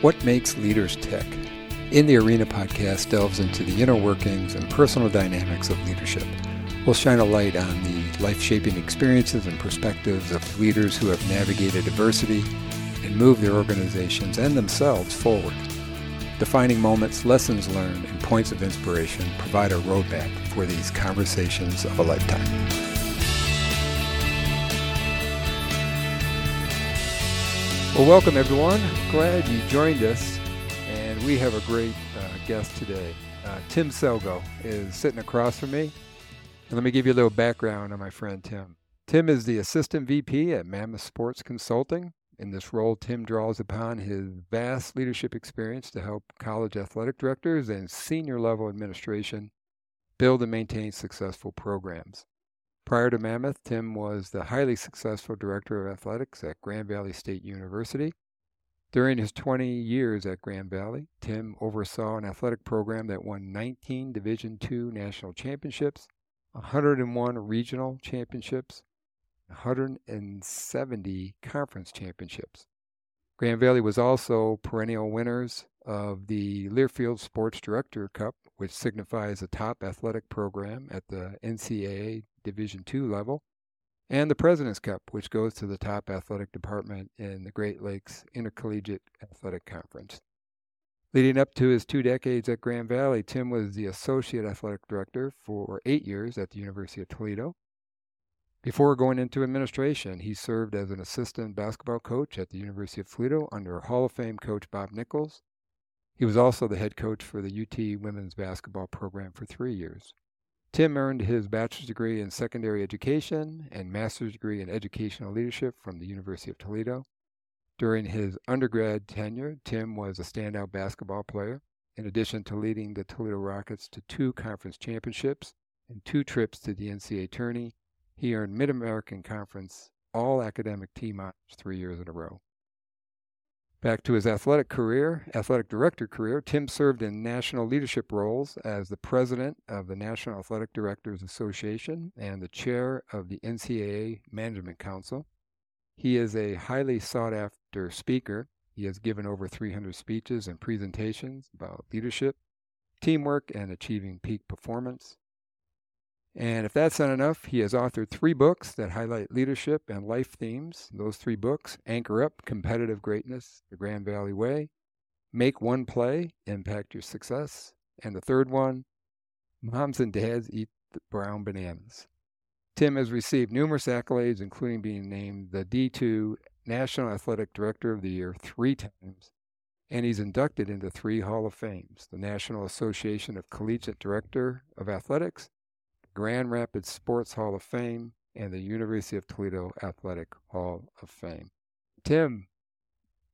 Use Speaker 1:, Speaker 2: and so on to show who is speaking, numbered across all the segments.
Speaker 1: What makes leaders tick? In the Arena podcast delves into the inner workings and personal dynamics of leadership. We'll shine a light on the life-shaping experiences and perspectives of leaders who have navigated adversity and moved their organizations and themselves forward. Defining moments, lessons learned, and points of inspiration provide a roadmap for these conversations of a lifetime. Well, welcome everyone. Glad you joined us. And we have a great uh, guest today. Uh, Tim Selgo is sitting across from me. And let me give you a little background on my friend Tim. Tim is the Assistant VP at Mammoth Sports Consulting. In this role, Tim draws upon his vast leadership experience to help college athletic directors and senior level administration build and maintain successful programs. Prior to Mammoth, Tim was the highly successful director of athletics at Grand Valley State University. During his 20 years at Grand Valley, Tim oversaw an athletic program that won 19 Division II national championships, 101 regional championships, 170 conference championships. Grand Valley was also perennial winners of the Learfield Sports Director Cup, which signifies a top athletic program at the NCAA Division II level, and the President's Cup, which goes to the top athletic department in the Great Lakes Intercollegiate Athletic Conference. Leading up to his two decades at Grand Valley, Tim was the Associate Athletic Director for eight years at the University of Toledo. Before going into administration, he served as an assistant basketball coach at the University of Toledo under Hall of Fame coach Bob Nichols. He was also the head coach for the UT women's basketball program for three years. Tim earned his bachelor's degree in secondary education and master's degree in educational leadership from the University of Toledo. During his undergrad tenure, Tim was a standout basketball player, in addition to leading the Toledo Rockets to two conference championships and two trips to the NCAA tourney he earned Mid American Conference All Academic Team honors three years in a row. Back to his athletic career, athletic director career, Tim served in national leadership roles as the president of the National Athletic Directors Association and the chair of the NCAA Management Council. He is a highly sought after speaker. He has given over 300 speeches and presentations about leadership, teamwork, and achieving peak performance. And if that's not enough, he has authored three books that highlight leadership and life themes. Those three books Anchor Up, Competitive Greatness, The Grand Valley Way, Make One Play, Impact Your Success, and the third one, Moms and Dads Eat Brown Bananas. Tim has received numerous accolades, including being named the D2 National Athletic Director of the Year three times, and he's inducted into three Hall of Fames the National Association of Collegiate Director of Athletics Grand Rapids Sports Hall of Fame, and the University of Toledo Athletic Hall of Fame. Tim,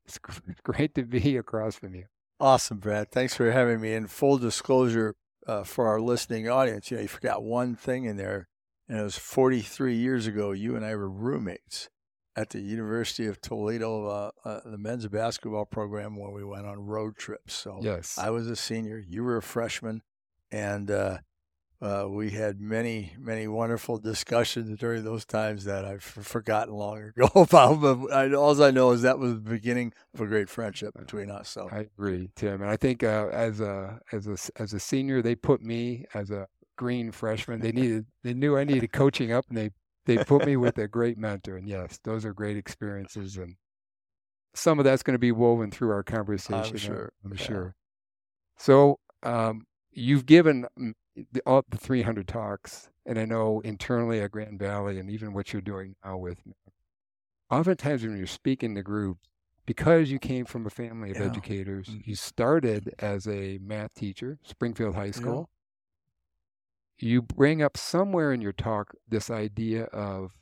Speaker 1: it's great to be across from you.
Speaker 2: Awesome, Brad. Thanks for having me. In full disclosure uh, for our listening audience, you know, you forgot one thing in there, and it was 43 years ago. You and I were roommates at the University of Toledo, uh, uh, the men's basketball program, when we went on road trips. So
Speaker 1: yes,
Speaker 2: I was a senior, you were a freshman, and uh, uh, we had many, many wonderful discussions during those times that I've forgotten long ago about. But I, all I know is that was the beginning of a great friendship between us. So
Speaker 1: I agree, Tim, and I think uh, as a as a as a senior, they put me as a green freshman. They needed they knew I needed coaching up, and they they put me with a great mentor. And yes, those are great experiences, and some of that's going to be woven through our conversation.
Speaker 2: I'm sure.
Speaker 1: I'm
Speaker 2: yeah.
Speaker 1: sure. So um, you've given the, all the 300 talks, and I know internally at Grand Valley, and even what you're doing now with. Oftentimes, when you're speaking to groups, because you came from a family of
Speaker 2: Yeah.
Speaker 1: educators,
Speaker 2: Mhm.
Speaker 1: you started as a math teacher, Springfield High School. You bring up somewhere in your talk this idea of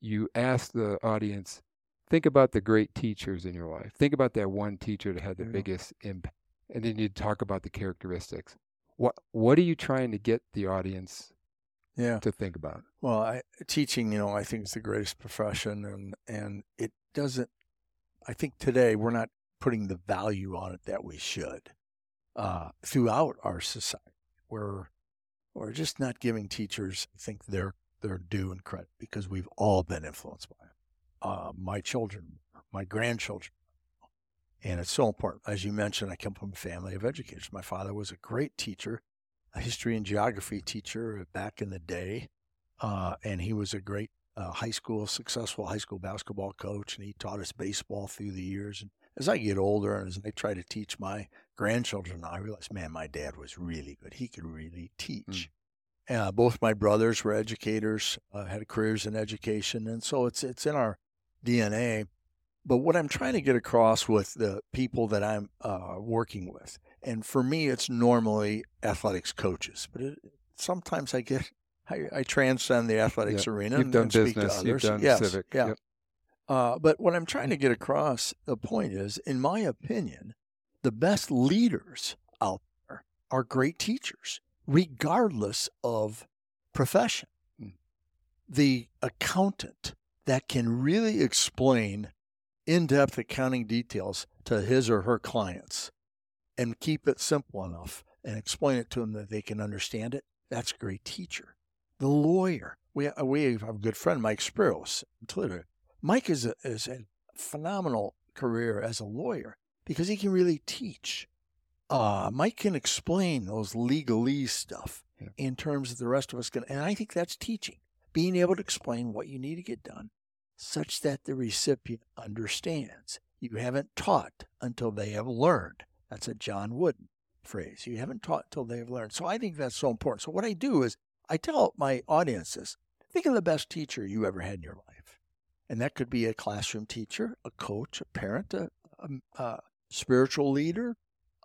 Speaker 1: you ask the audience, think about the great teachers in your life. Think about that one teacher that had the
Speaker 2: Yeah.
Speaker 1: biggest impact. And then you talk about the characteristics. What what are you trying to get the audience
Speaker 2: Yeah.
Speaker 1: to think about?
Speaker 2: Well, I, teaching, you know, I think is the greatest profession, and and it doesn't. I think today we're not putting the value on it that we should uh, throughout our society. We're we're just not giving teachers, I think, their their due and credit because we've all been influenced by it. Uh, my children, my grandchildren, And it's so important. As you mentioned, I come from a family of educators. My father was a great teacher, a history and geography teacher back in the day. Uh, and he was a great uh, high school, successful high school basketball coach. And he taught us baseball through the years. And as I get older and as I try to teach my grandchildren, I realize, man, my dad was really good. He could really teach. Mm. Uh, both my brothers were educators, uh, had careers in education, and so it's it's in our DNA. But what I'm trying to get across with the people that I'm uh, working with, and for me, it's normally athletics coaches, but it, sometimes I get I, I, transcend the athletics
Speaker 1: yep.
Speaker 2: arena
Speaker 1: you've
Speaker 2: and,
Speaker 1: done
Speaker 2: and
Speaker 1: business,
Speaker 2: speak to
Speaker 1: others.
Speaker 2: You've
Speaker 1: done
Speaker 2: yes,
Speaker 1: civic.
Speaker 2: Yeah.
Speaker 1: Yep.
Speaker 2: Uh, but what I'm trying to get across, the point is, in my opinion, the best leaders out there are great teachers, regardless of profession. Mm. The accountant that can really explain in depth accounting details to his or her clients and keep it simple enough and explain it to them that they can understand it, that's a great teacher. The lawyer, we, we have a good friend, Mike Spiros, Twitter. Mike is a, is a phenomenal career as a lawyer because he can really teach. Uh, Mike can explain those legalese stuff yeah. in terms of the rest of us can, and I think that's teaching, being able to explain what you need to get done such that the recipient understands. You haven't taught until they have learned. That's a John Wooden phrase. You haven't taught until they have learned. So I think that's so important. So what I do is I tell my audiences, think of the best teacher you ever had in your life. And that could be a classroom teacher, a coach, a parent, a, a, a spiritual leader,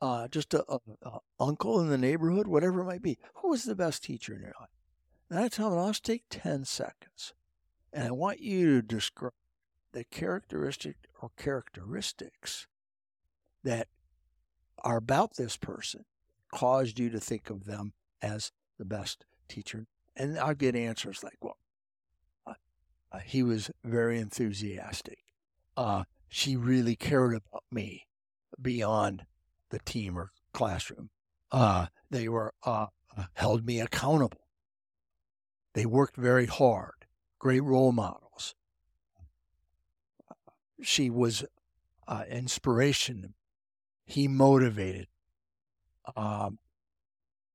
Speaker 2: uh, just a, a, uncle in the neighborhood, whatever it might be. Who was the best teacher in your life? And I tell them, I'll just take 10 seconds. And I want you to describe the characteristic or characteristics that are about this person caused you to think of them as the best teacher. And I'll get answers like, well, uh, uh, he was very enthusiastic. Uh, she really cared about me beyond the team or classroom. Uh, they were uh, held me accountable. They worked very hard great role models. She was uh, inspiration. He motivated. Um,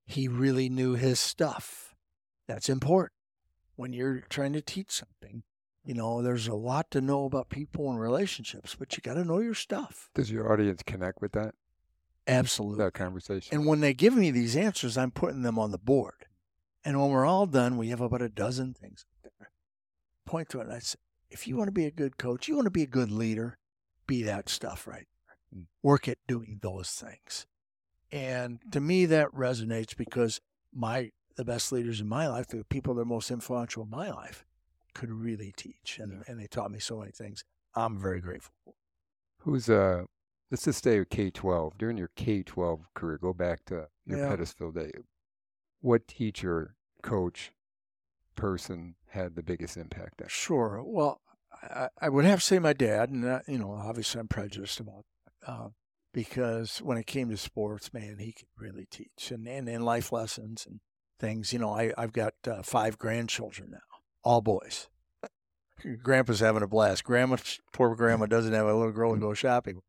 Speaker 2: he really knew his stuff. That's important when you're trying to teach something. You know, there's a lot to know about people and relationships, but you got to know your stuff.
Speaker 1: Does your audience connect with that?
Speaker 2: Absolutely.
Speaker 1: That conversation.
Speaker 2: And when they give me these answers, I'm putting them on the board. And when we're all done, we have about a dozen things point to it. And I said, if you want to be a good coach, you want to be a good leader, be that stuff right. Mm. Work at doing those things. And to me, that resonates because my the best leaders in my life, the people that are most influential in my life, could really teach, and, yeah. and they taught me so many things. I'm very grateful.
Speaker 1: Who's uh? Let's just stay with K twelve. During your K twelve career, go back to your yeah. Pettisville day. What teacher, coach, person had the biggest impact?
Speaker 2: Sure. Well, I, I, would have to say my dad, and that, you know, obviously I'm prejudiced about uh, because when it came to sports, man, he could really teach and and, and life lessons and things. You know, I I've got uh, five grandchildren now, all boys. Grandpa's having a blast. Grandma, poor grandma, doesn't have a little girl to go shopping.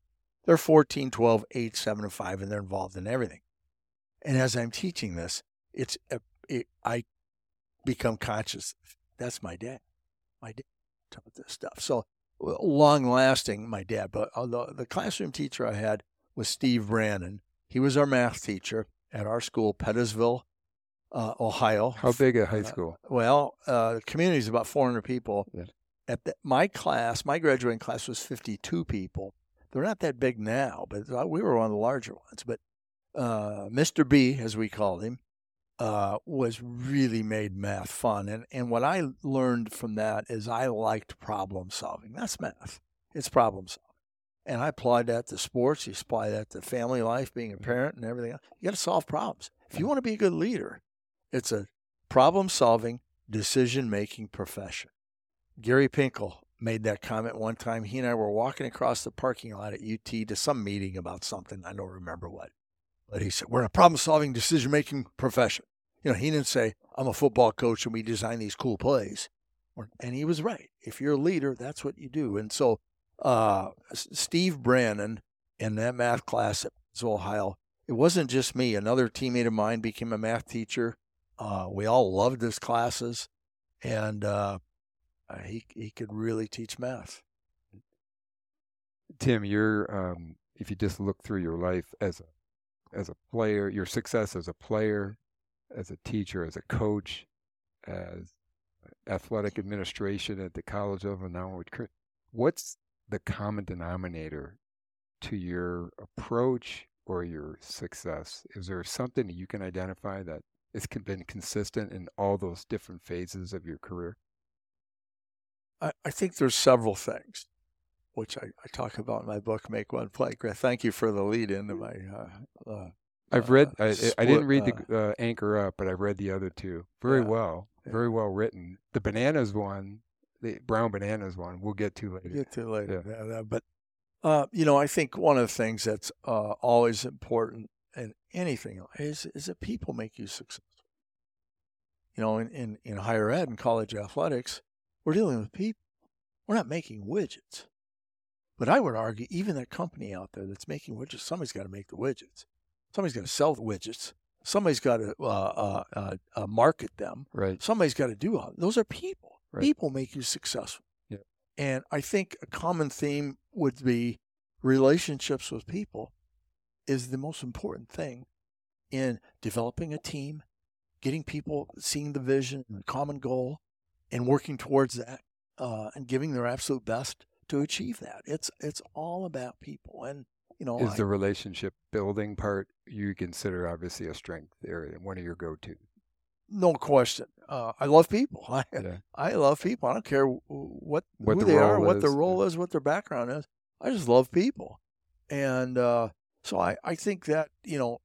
Speaker 2: They're 14, 12, 8, 7, and 5, and they're involved in everything. And as I'm teaching this, it's a, it, I become conscious. That's my dad. My dad taught this stuff. So long lasting, my dad. But although the classroom teacher I had was Steve Brannon. He was our math teacher at our school, Pettisville, uh, Ohio.
Speaker 1: How big a high uh, school?
Speaker 2: Uh, well, uh, the community is about 400 people. Yeah. At the, my class, my graduating class was 52 people. They're not that big now, but uh, we were one of the larger ones. But uh, Mr. B, as we called him, uh, was really made math fun. And, and what I learned from that is I liked problem solving. That's math, it's problem solving. And I applied that to sports, you apply that to family life, being a parent and everything else. You got to solve problems. If you want to be a good leader, it's a problem solving, decision making profession. Gary Pinkel made that comment one time. He and I were walking across the parking lot at UT to some meeting about something. I don't remember what. But he said, We're a problem solving, decision making profession. You know, he didn't say, I'm a football coach and we design these cool plays. And he was right. If you're a leader, that's what you do. And so uh, Steve Brannon in that math class at Ohio. It wasn't just me. Another teammate of mine became a math teacher. Uh, we all loved his classes, and uh, he he could really teach math.
Speaker 1: Tim, you're um, if you just look through your life as a as a player, your success as a player, as a teacher, as a coach, as athletic administration at the College of now what's the common denominator to your approach or your success? Is there something that you can identify that has been consistent in all those different phases of your career?
Speaker 2: I, I think there's several things, which I, I, talk about in my book, Make One Play. Thank you for the lead into my. Uh, uh,
Speaker 1: I've read. Uh, I, split, I, didn't read the uh, uh, Anchor Up, but I've read the other two. Very yeah, well, yeah. very well written. The bananas one, the brown bananas one, we'll get to later.
Speaker 2: Get to later. Yeah. but uh, you know, I think one of the things that's always important in anything is is that people make you successful. You know, in, in, in higher ed and college athletics, we're dealing with people. We're not making widgets. But I would argue even that company out there that's making widgets, somebody's got to make the widgets. Somebody's got to sell the widgets. Somebody's got to uh, uh, uh, uh, market them.
Speaker 1: Right.
Speaker 2: Somebody's got to do all. Those are people. Right. People make you successful.
Speaker 1: Yeah.
Speaker 2: And I think a common theme would be relationships with people is the most important thing in developing a team, getting people seeing the vision and the common goal, and working towards that uh, and giving their absolute best to achieve that. It's it's all about people, and you know,
Speaker 1: is I, the relationship building part you consider obviously a strength area, one of your go to.
Speaker 2: No question. Uh, I love people. I, yeah. I love people. I don't care what, what who the they are, is. what their role is, what their background is. I just love people, and uh, so I, I think that you know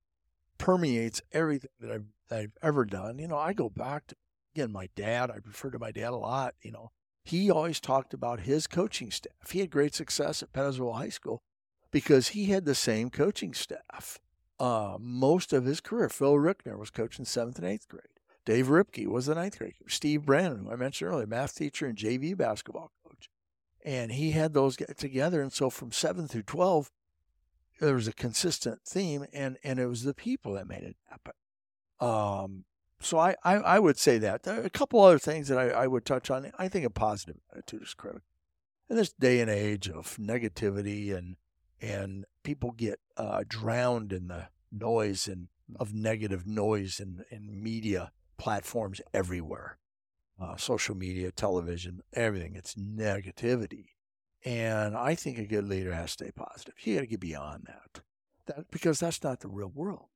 Speaker 2: permeates everything that I've, that I've ever done. You know, I go back to again, my dad, I refer to my dad a lot, you know, he always talked about his coaching staff. He had great success at Pettisville High School because he had the same coaching staff uh, most of his career. Phil Rickner was coaching seventh and eighth grade. Dave Ripke was the ninth grade. Steve Brannon, who I mentioned earlier, math teacher and JV basketball coach. And he had those together. And so from seven through 12, there was a consistent theme, and, and it was the people that made it happen. Um, so I, I, I, would say that. a couple other things that I, I would touch on. I think a positive attitude is critical. In this day and age of negativity and and people get uh, drowned in the noise and of negative noise and, and media platforms everywhere, uh, social media, television, everything. It's negativity, and I think a good leader has to stay positive. You got to get beyond that, that because that's not the real world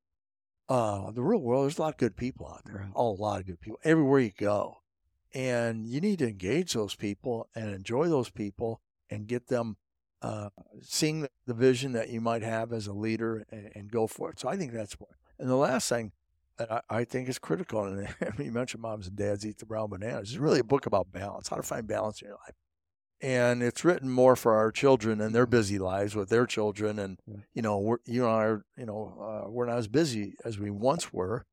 Speaker 2: uh, the real world, there's a lot of good people out there. A lot of good people everywhere you go. And you need to engage those people and enjoy those people and get them uh, seeing the vision that you might have as a leader and, and, go for it. So I think that's what. And the last thing that I, I think is critical, and you mentioned moms and dads eat the brown bananas, is really a book about balance, how to find balance in your life and it's written more for our children and their busy lives with their children and you know we're you and I are you know uh, we're not as busy as we once were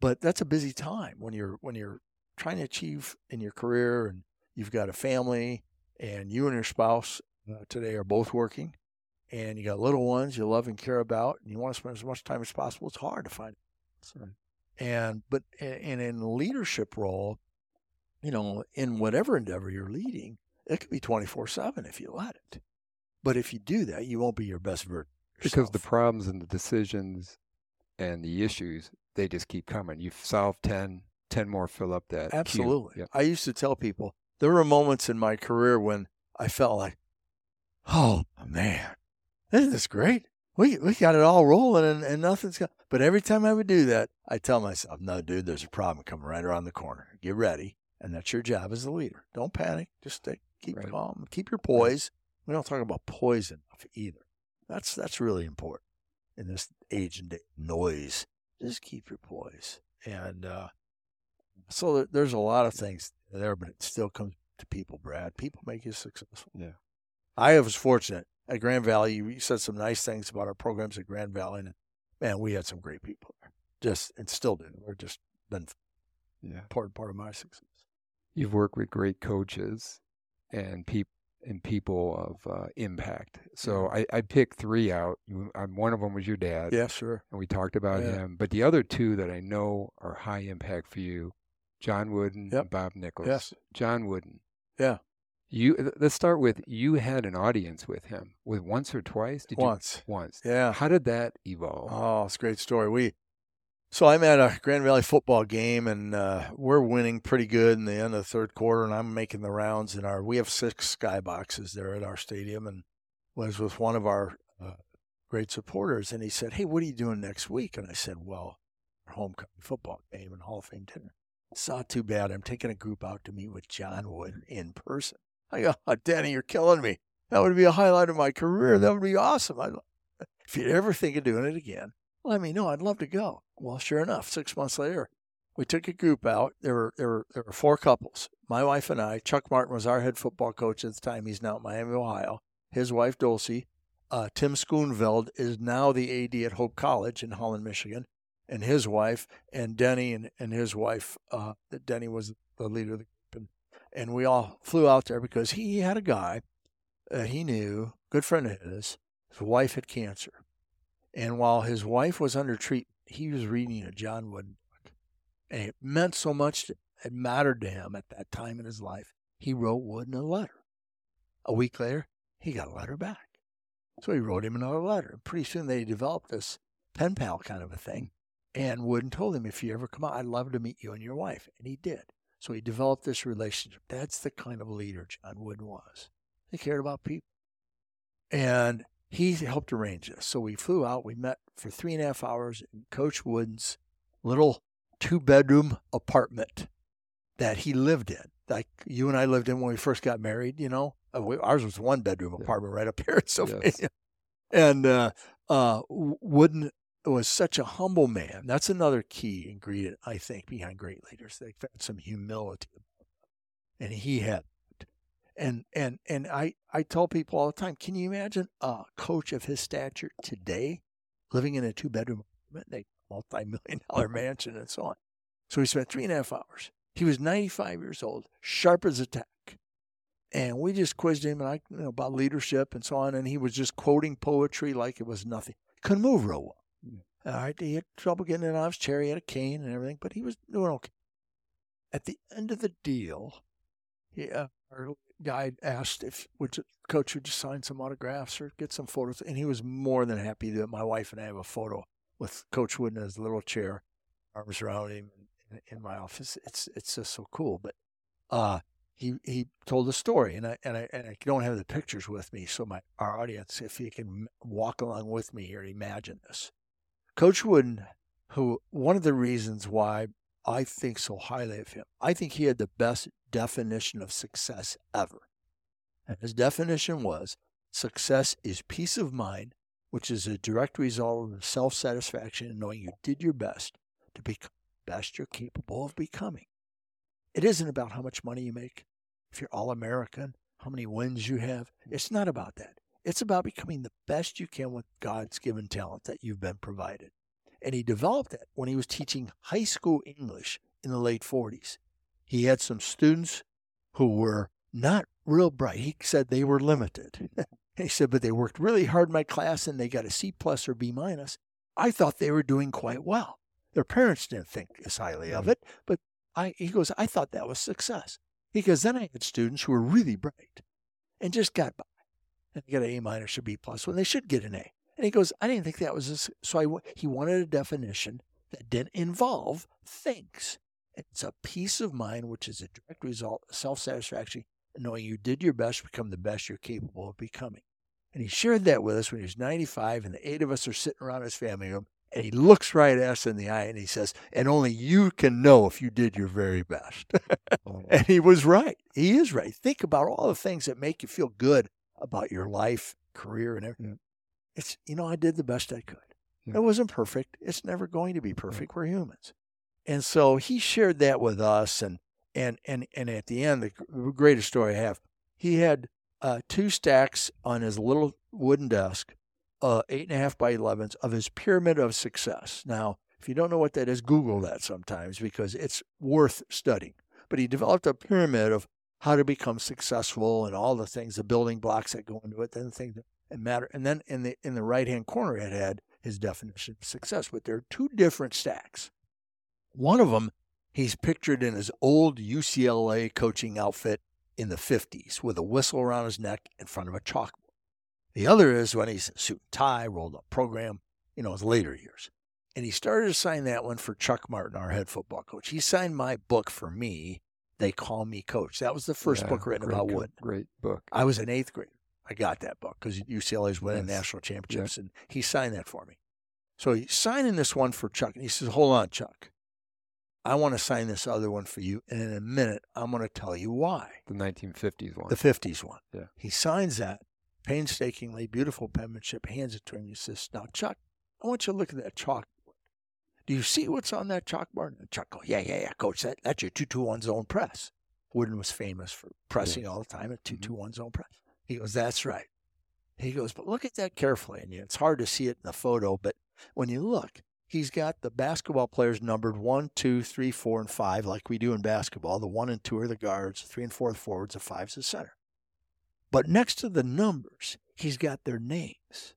Speaker 2: but that's a busy time when you're when you're trying to achieve in your career and you've got a family and you and your spouse uh, today are both working and you got little ones you love and care about and you want to spend as much time as possible it's hard to find
Speaker 1: right.
Speaker 2: and but and in leadership role you know in whatever endeavor you're leading it could be 24 7 if you let it. But if you do that, you won't be your best version.
Speaker 1: Because the problems and the decisions and the issues, they just keep coming. You've solved 10, 10 more fill up that.
Speaker 2: Absolutely. Yep. I used to tell people there were moments in my career when I felt like, oh man, isn't this great? We, we got it all rolling and, and nothing's got. But every time I would do that, I tell myself, no, dude, there's a problem coming right around the corner. Get ready. And that's your job as a leader. Don't panic. Just stay, keep right. calm, keep your poise. We don't talk about poise enough either. That's that's really important in this age and day noise. Just keep your poise. And uh, so there's a lot of things there, but it still comes to people, Brad. People make you successful.
Speaker 1: Yeah.
Speaker 2: I was fortunate at Grand Valley. You said some nice things about our programs at Grand Valley, and man, we had some great people there. Just and still do. We're just been
Speaker 1: yeah.
Speaker 2: important part of my success.
Speaker 1: You've worked with great coaches and people in people of uh, impact. So I, I picked three out. One of them was your dad,
Speaker 2: Yeah, sure.
Speaker 1: and we talked about
Speaker 2: Yeah.
Speaker 1: him. But the other two that I know are high impact for you, John Wooden
Speaker 2: Yep.
Speaker 1: and Bob Nichols.
Speaker 2: Yes.
Speaker 1: John Wooden.
Speaker 2: Yeah.
Speaker 1: You let's start with you had an audience with him. With once or twice? Did
Speaker 2: Once.
Speaker 1: you once?
Speaker 2: Yeah.
Speaker 1: How did that evolve?
Speaker 2: Oh, it's a great story. We so I'm at a Grand Valley football game and uh, we're winning pretty good in the end of the third quarter, and I'm making the rounds in our. We have six skyboxes there at our stadium, and was with one of our uh, great supporters, and he said, "Hey, what are you doing next week?" And I said, "Well, homecoming football game and Hall of Fame dinner." It's not too bad. I'm taking a group out to meet with John Wooden in person. I go, oh, Danny, you're killing me. That would be a highlight of my career. That would be awesome. I, if you'd ever think of doing it again, let me know. I'd love to go. Well, sure enough, six months later, we took a group out. There were there were there were four couples. My wife and I. Chuck Martin was our head football coach at the time. He's now at Miami, Ohio. His wife Dulcie. Uh, Tim Schoonveld is now the AD at Hope College in Holland, Michigan, and his wife and Denny and, and his wife. Uh, Denny was the leader of the group, and, and we all flew out there because he had a guy uh, he knew, good friend of his. His wife had cancer. And while his wife was under treatment, he was reading a John Wooden book. And it meant so much, to, it mattered to him at that time in his life. He wrote Wooden a letter. A week later, he got a letter back. So he wrote him another letter. Pretty soon they developed this pen pal kind of a thing. And Wooden told him, if you ever come out, I'd love to meet you and your wife. And he did. So he developed this relationship. That's the kind of leader John Wooden was. He cared about people. And he helped arrange this. So we flew out. We met for three and a half hours in Coach Wooden's little two bedroom apartment that he lived in. Like you and I lived in when we first got married, you know. Uh, Ours was one bedroom
Speaker 1: Yeah.
Speaker 2: apartment right up here in Sylvania.
Speaker 1: Yes.
Speaker 2: And uh, uh, Wooden was such a humble man. That's another key ingredient, I think, behind great leaders. They've had some humility, and he had and and and I I tell people all the time, can you imagine a coach of his stature today living in a two bedroom apartment, a multi million dollar mansion, and so on? So he spent three and a half hours. He was 95 years old, sharp as a tack. And we just quizzed him and I, you know, about leadership and so on. And he was just quoting poetry like it was nothing. Couldn't move real well. All right, he had trouble getting in and out of his chair. He had a cane and everything, but he was doing okay. At the end of the deal, he, uh, our guy asked if would coach would you sign some autographs or get some photos, and he was more than happy that. My wife and I have a photo with Coach Wooden in his little chair, arms around him in, in my office. It's it's just so cool. But uh, he he told a story, and I and I and I don't have the pictures with me, so my our audience, if you can walk along with me here, imagine this. Coach Wooden, who one of the reasons why I think so highly of him. I think he had the best definition of success ever. And his definition was success is peace of mind, which is a direct result of self satisfaction and knowing you did your best to become best you're capable of becoming. It isn't about how much money you make, if you're all American, how many wins you have. It's not about that. It's about becoming the best you can with God's given talent that you've been provided. And he developed it when he was teaching high school English in the late 40s. He had some students who were not real bright. He said they were limited. he said, but they worked really hard in my class and they got a C plus or B minus. I thought they were doing quite well. Their parents didn't think as highly of mm-hmm. it, but I, he goes, I thought that was success. He goes, then I had students who were really bright and just got by and they got an A minus or B plus when they should get an A. And he goes, I didn't think that was a, so. I he wanted a definition that didn't involve things. It's a peace of mind, which is a direct result of self satisfaction, knowing you did your best to become the best you're capable of becoming. And he shared that with us when he was 95, and the eight of us are sitting around his family room. And he looks right at us in the eye and he says, And only you can know if you did your very best. Oh, and he was right. He is right. Think about all the things that make you feel good about your life, career, and everything. It's, you know, I did the best I could.
Speaker 1: Yeah.
Speaker 2: It wasn't perfect. It's never going to be perfect. We're humans. And so he shared that with us. And, and, and, and at the end, the greatest story I have, he had uh, two stacks on his little wooden desk, uh, eight and a half by 11s of his pyramid of success. Now, if you don't know what that is, Google that sometimes because it's worth studying. But he developed a pyramid of how to become successful and all the things, the building blocks that go into it, then the things that matter. And then in the in the right hand corner, it had his definition of success. But there are two different stacks. One of them, he's pictured in his old UCLA coaching outfit in the 50s with a whistle around his neck in front of a chalkboard. The other is when he's in suit and tie, rolled up program, you know, his later years. And he started to sign that one for Chuck Martin, our head football coach. He signed my book for me. They call me coach. That was the first
Speaker 1: Yeah,
Speaker 2: book written
Speaker 1: great,
Speaker 2: about Wooden.
Speaker 1: Great book.
Speaker 2: I was an eighth grader. I got that book because UCLA's winning
Speaker 1: Yes.
Speaker 2: national championships, and he signed that for me. So he's signing this one for Chuck, and he says, "Hold on, Chuck, I want to sign this other one for you, and in a minute, I'm going to tell you why."
Speaker 1: The 1950s one.
Speaker 2: The '50s one.
Speaker 1: Yeah.
Speaker 2: He signs that painstakingly, beautiful penmanship, hands it to him. He says, "Now, Chuck, I want you to look at that chalkboard. Do you see what's on that chalkboard?" And Chuck goes, "Yeah, yeah, yeah, coach. That that's your two-two-one zone press." Wooden was famous for pressing all the time at two-two-one mm-hmm. zone press. He goes, "That's right." He goes, "But look at that carefully, and it's hard to see it in the photo, but when you look." He's got the basketball players numbered one, two, three, four, and five, like we do in basketball. The one and two are the guards, three and four are the forwards, the five's the center. But next to the numbers, he's got their names.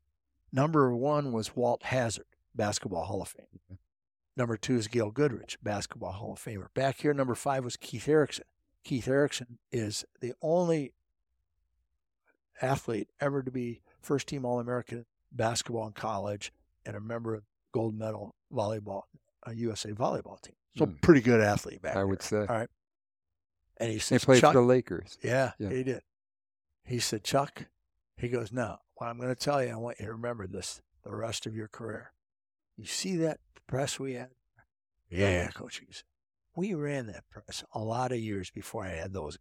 Speaker 2: Number one was Walt Hazzard, Basketball Hall of Fame. Number two is Gail Goodrich, Basketball Hall of Famer. Back here, number five was Keith Erickson. Keith Erickson is the only athlete ever to be first team All American basketball in college and a member of gold medal volleyball, a USA volleyball team. So
Speaker 1: Hmm.
Speaker 2: pretty good athlete back
Speaker 1: I
Speaker 2: there.
Speaker 1: would say.
Speaker 2: All right. And he
Speaker 1: They
Speaker 2: says,
Speaker 1: played for the Lakers.
Speaker 2: yeah,
Speaker 1: Yeah.
Speaker 2: he did. He said, Chuck, he goes, now, what I'm going to tell you, I want you to remember this the rest of your career. You see that press we had? Yeah, coach. He said, we ran that press a lot of years before I had those.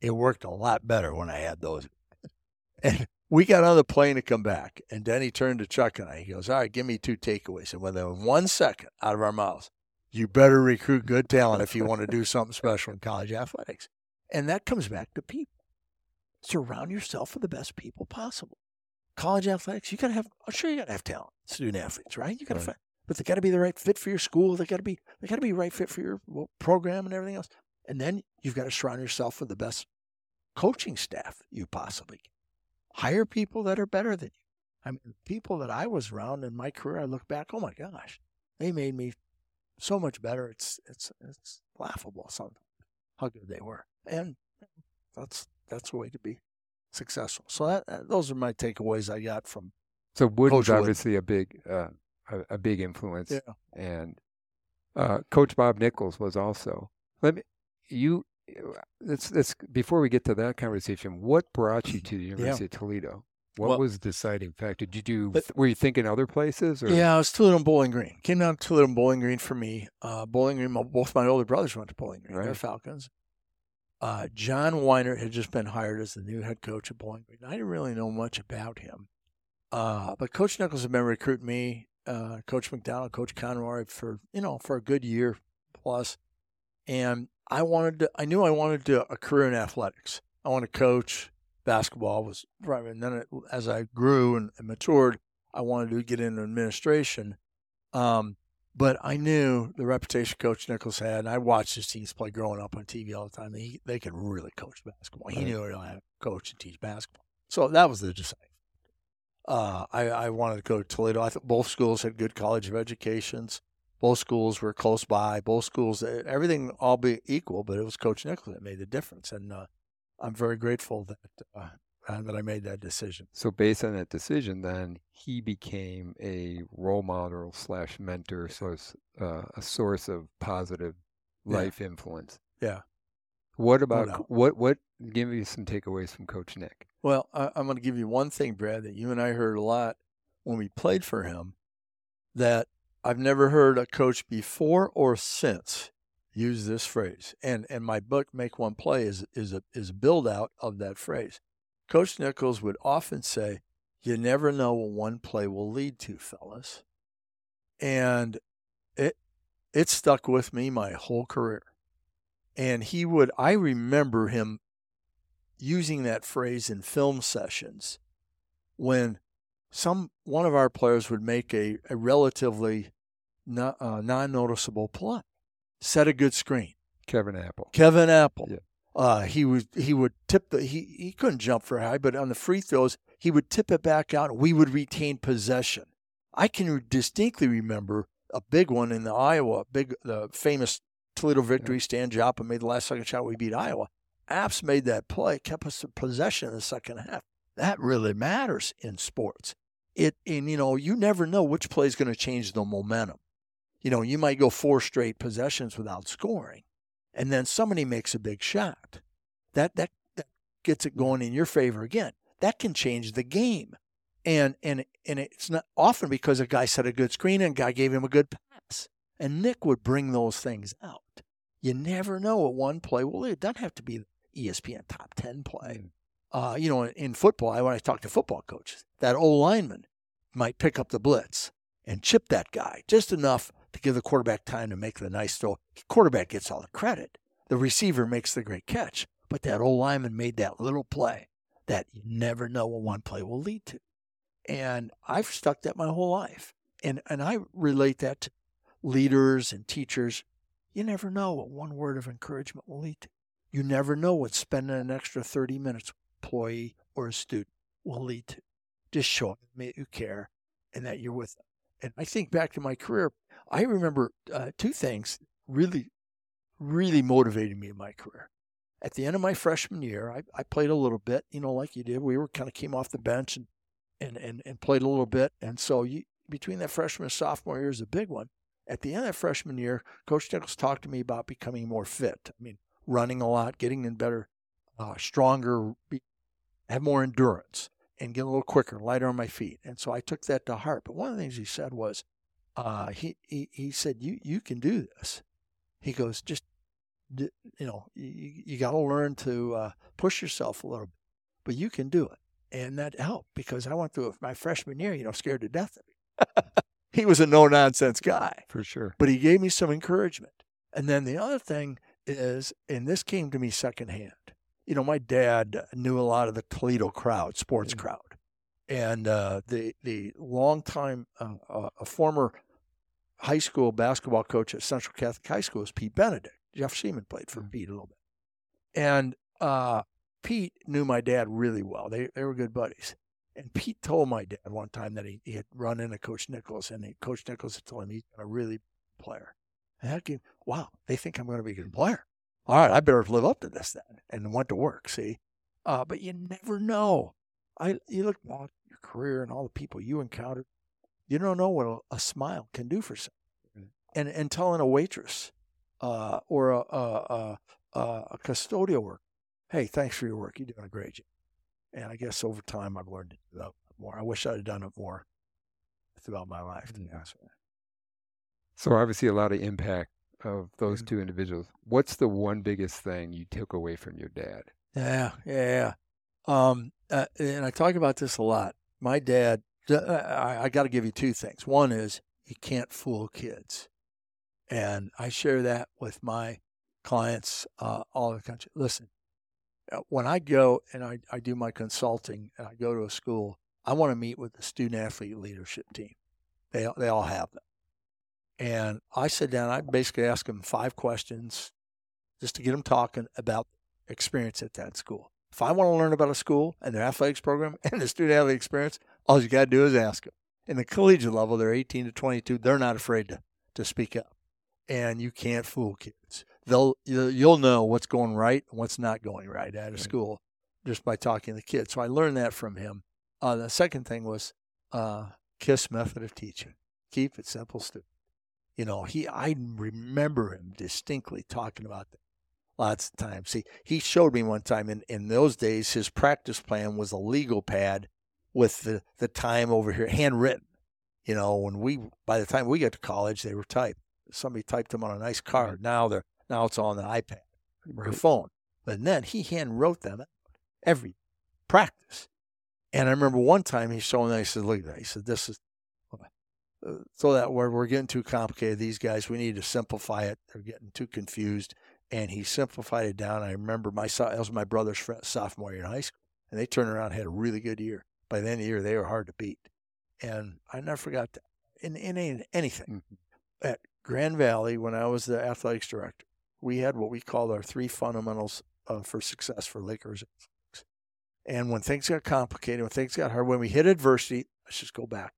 Speaker 2: It worked a lot better when I had those. And we got on the plane to come back. And then he turned to Chuck and I. He goes, All right, give me two takeaways. And within one second out of our mouths, you better recruit good talent if you want to do something special in college athletics. And that comes back to people. Surround yourself with the best people possible. College athletics, you gotta have I'm sure you gotta have talent, student athletes, right? You gotta
Speaker 1: Right.
Speaker 2: find but they gotta be the right fit for your school. They gotta be they gotta be right fit for your program and everything else. And then you've got to surround yourself with the best coaching staff you possibly can. Hire people that are better than you. I mean, people that I was around in my career, I look back, oh my gosh, they made me so much better. It's it's it's laughable sometimes how good they were, and that's that's the way to be successful. So that, those are my takeaways I got from
Speaker 1: So Wooden's
Speaker 2: Coach Wooden.
Speaker 1: obviously a big, uh, a, a big influence.
Speaker 2: Yeah.
Speaker 1: And uh, Coach Bob Nichols was also. Let me, you, let's let's before we get to that conversation. What brought you to the University of Toledo? What
Speaker 2: Well-
Speaker 1: was the deciding factor? Did you
Speaker 2: But-
Speaker 1: were you thinking other places? Or?
Speaker 2: Yeah, I was Toledo and Bowling Green. Came down to Toledo and Bowling Green for me. Uh, Bowling Green, my- both my older brothers went to Bowling Green. They're Falcons. Uh, John Weinert had just been hired as the new head coach at Bowling Green. I didn't really know much about him. Uh, but Coach Nichols had been recruiting me, uh, Coach McDonald, Coach Conroy for, you know, for a good year plus. And I wanted to, I knew I wanted to, a career in athletics. I wanted to coach basketball was right. And then it, as I grew and, and matured, I wanted to get into administration. Um, but I knew the reputation Coach Nichols had, and I watched his teams play growing up on TV all the time. He, they could really coach basketball. He
Speaker 1: Right.
Speaker 2: knew how to coach and teach basketball. So that was the deciding. Uh, I, I wanted to go to Toledo. I thought both schools had good college of educations. Both schools were close by. Both schools, eh, everything all be equal, but it was Coach Nichols that made the difference. And uh, I'm very grateful that uh, uh, that I made that decision.
Speaker 1: So based on that decision, then he became a role model slash mentor, so uh, a source of positive
Speaker 2: Yeah.
Speaker 1: life influence.
Speaker 2: Yeah.
Speaker 1: What about
Speaker 2: doubt.
Speaker 1: what? What? Give me some takeaways from Coach Nick.
Speaker 2: Well, I, I'm going to give you one thing, Brad, that you and I heard a lot when we played for him that I've never heard a coach before or since use this phrase. And and my book, Make One Play, is is a is a build out of that phrase. Coach Nichols would often say, You never know what one play will lead to, fellas. And it it stuck with me my whole career. And he would I remember him using that phrase in film sessions when some one of our players would make a, a relatively no, uh, non-noticeable play, set a good screen.
Speaker 1: Kevin Apple.
Speaker 2: Kevin Apple,
Speaker 1: Yeah.
Speaker 2: Uh, he would he would tip the he he couldn't jump for high, but on the free throws he would tip it back out. and We would retain possession. I can distinctly remember a big one in the Iowa, big the famous Toledo victory. Stan Joplin made the last second shot. We beat Iowa. Apps made that play, kept us in possession in the second half. That really matters in sports. It and you know you never know which play is going to change the momentum. You know you might go four straight possessions without scoring, and then somebody makes a big shot. That that that gets it going in your favor again. That can change the game. And and and it's not often because a guy set a good screen and a guy gave him a good pass. And Nick would bring those things out. You never know what one play will. It doesn't have to be ESPN top ten play. Uh, you know, in, football, I when I talk to football coaches, that old lineman might pick up the blitz and chip that guy just enough to give the quarterback time to make the nice throw. The quarterback gets all the credit. The receiver makes the great catch. But that old lineman made that little play that you never know what one play will lead to. And I've stuck that my whole life. And and I relate that to leaders and teachers. You never know what one word of encouragement will lead to. You never know what spending an extra 30 minutes employee or a student will lead to. Just show them that you care and that you're with them. And I think back to my career, I remember uh, two things really, really motivated me in my career. At the end of my freshman year, I, I played a little bit, you know, like you did. We were kind of came off the bench and and, and, and played a little bit. And so you, between that freshman and sophomore year is a big one. At the end of that freshman year, Coach Nichols talked to me about becoming more fit. I mean, running a lot, getting in better, uh, stronger, be, have more endurance, and get a little quicker, lighter on my feet. And so I took that to heart. But one of the things he said was, uh, he, he he said, "You you can do this." He goes, "Just you know, you, you got to learn to uh, push yourself a little bit, but you can do it." And that helped because I went through my freshman year, you know, scared to death of him. he was a no nonsense guy.
Speaker 1: For sure.
Speaker 2: But he gave me some encouragement. And then the other thing is, and this came to me secondhand. You know, my dad knew a lot of the Toledo crowd, sports mm-hmm. crowd. And uh, the the longtime, uh, uh, a former high school basketball coach at Central Catholic High School is Pete Benedict. Jeff Seaman played for mm-hmm. Pete a little bit. And uh, Pete knew my dad really well. They they were good buddies. And Pete told my dad one time that he, he had run into Coach Nichols, and he, Coach Nichols had told him he's a really player. And that gave, wow, they think I'm going to be a good player. All right, I better live up to this then, and went to work. See, uh, but you never know. I you look back at your career and all the people you encountered. You don't know what a, a smile can do for someone. Mm-hmm. And and telling a waitress uh, or a, a, a, a custodial worker hey, thanks for your work. You're doing a great job. And I guess over time I've learned to do that more. I wish I'd have done it more throughout my life. To be honest with you.
Speaker 1: So obviously a lot of impact of those two individuals. What's the one biggest thing you took away from your dad?
Speaker 2: Yeah, yeah. Um, uh, and I talk about this a lot. My dad, uh, I, I got to give you two things. One is you can't fool kids, and I share that with my clients uh, all over the country. Listen, uh, when I go and I, I do my consulting and I go to a school, I want to meet with the student athlete leadership team. They, they all have them. And I sit down, I basically ask them five questions just to get them talking about experience at that school. If I want to learn about a school and their athletics program and the student athlete experience, all you got to do is ask them. In the collegiate level, they're 18 to 22. They're not afraid to, to speak up. And you can't fool kids they'll you'll know what's going right and what's not going right at a school just by talking to the kids. So I learned that from him. Uh, the second thing was uh, KISS method of teaching. Keep it simple, stupid. You know, he I remember him distinctly talking about that lots of times. See, he showed me one time in, in those days his practice plan was a legal pad with the, the time over here handwritten. You know, when we by the time we got to college, they were typed. Somebody typed them on a nice card. Mm-hmm. Now they're now it's on the iPad or the phone. But then he hand wrote them every practice. And I remember one time he showed me, he said, look at that. He said, this is, uh, so that we're, we're getting too complicated. These guys, we need to simplify it. They're getting too confused. And he simplified it down. I remember my, that was my brother's sophomore year in high school. And they turned around had a really good year. By the end of the year, they were hard to beat. And I never forgot that. In, in anything. Mm-hmm. At Grand Valley, when I was the athletics director, we had what we called our three fundamentals uh, for success for Lakers. And when things got complicated, when things got hard, when we hit adversity, let's just go back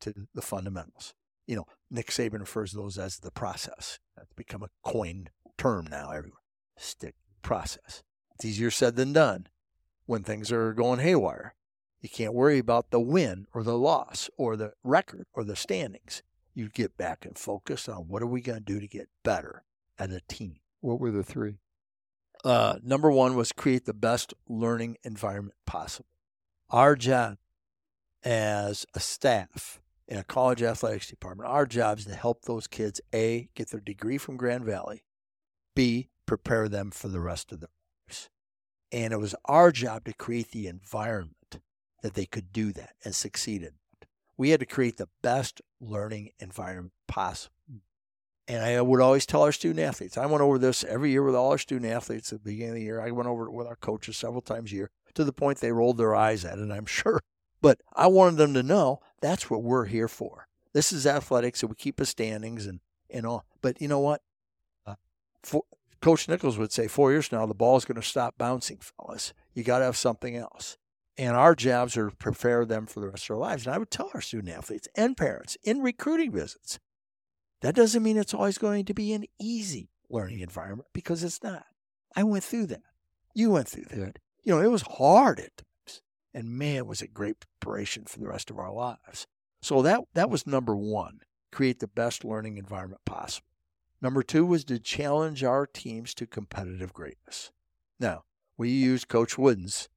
Speaker 2: to the fundamentals. You know, Nick Saban refers to those as the process. That's become a coined term now everywhere. Stick process. It's easier said than done when things are going haywire. You can't worry about the win or the loss or the record or the standings. You get back and focus on what are we going to do to get better as a team.
Speaker 1: What were the three?
Speaker 2: Uh, number one was create the best learning environment possible. Our job as a staff in a college athletics department, our job is to help those kids A, get their degree from Grand Valley, B, prepare them for the rest of their lives. And it was our job to create the environment that they could do that and succeed in. We had to create the best learning environment possible. And I would always tell our student athletes, I went over this every year with all our student athletes at the beginning of the year. I went over it with our coaches several times a year to the point they rolled their eyes at it, I'm sure. But I wanted them to know that's what we're here for. This is athletics, and we keep the standings and, and all. But you know what? Uh, for, Coach Nichols would say, four years from now, the ball's going to stop bouncing, fellas. You got to have something else. And our jobs are to prepare them for the rest of their lives. And I would tell our student athletes and parents in recruiting visits that doesn't mean it's always going to be an easy learning environment because it's not. I went through that. You went through that. You know, it was hard at. And man, was it great preparation for the rest of our lives. So that that was number one, create the best learning environment possible. Number two was to challenge our teams to competitive greatness. Now, we use Coach Wooden's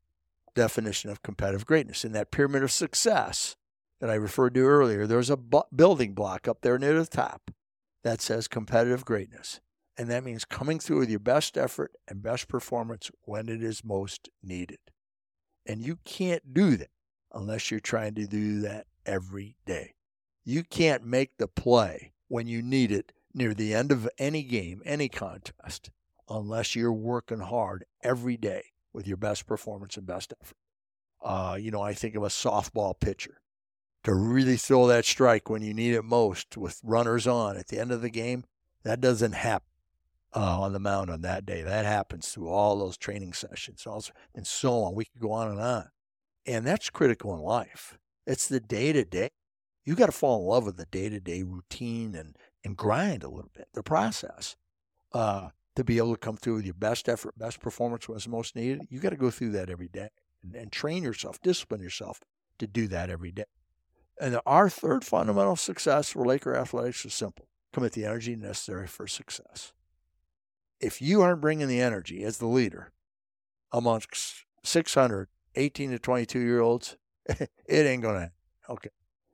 Speaker 2: definition of competitive greatness. In that pyramid of success that I referred to earlier, there's a bu- building block up there near the top that says competitive greatness. And that means coming through with your best effort and best performance when it is most needed. And you can't do that unless you're trying to do that every day. You can't make the play when you need it near the end of any game, any contest, unless you're working hard every day with your best performance and best effort. Uh, you know, I think of a softball pitcher to really throw that strike when you need it most with runners on at the end of the game. That doesn't happen uh, on the mound on that day. That happens through all those training sessions and so on. We could go on and on. And that's critical in life. It's the day to day. You got to fall in love with the day to day routine and, and grind a little bit, the process. Uh, to be able to come through with your best effort, best performance when it's most needed, you got to go through that every day and, and train yourself, discipline yourself to do that every day. And our third fundamental success for Laker athletics is simple commit the energy necessary for success. If you aren't bringing the energy as the leader amongst 600 18 to 22 year olds, it ain't going to Okay.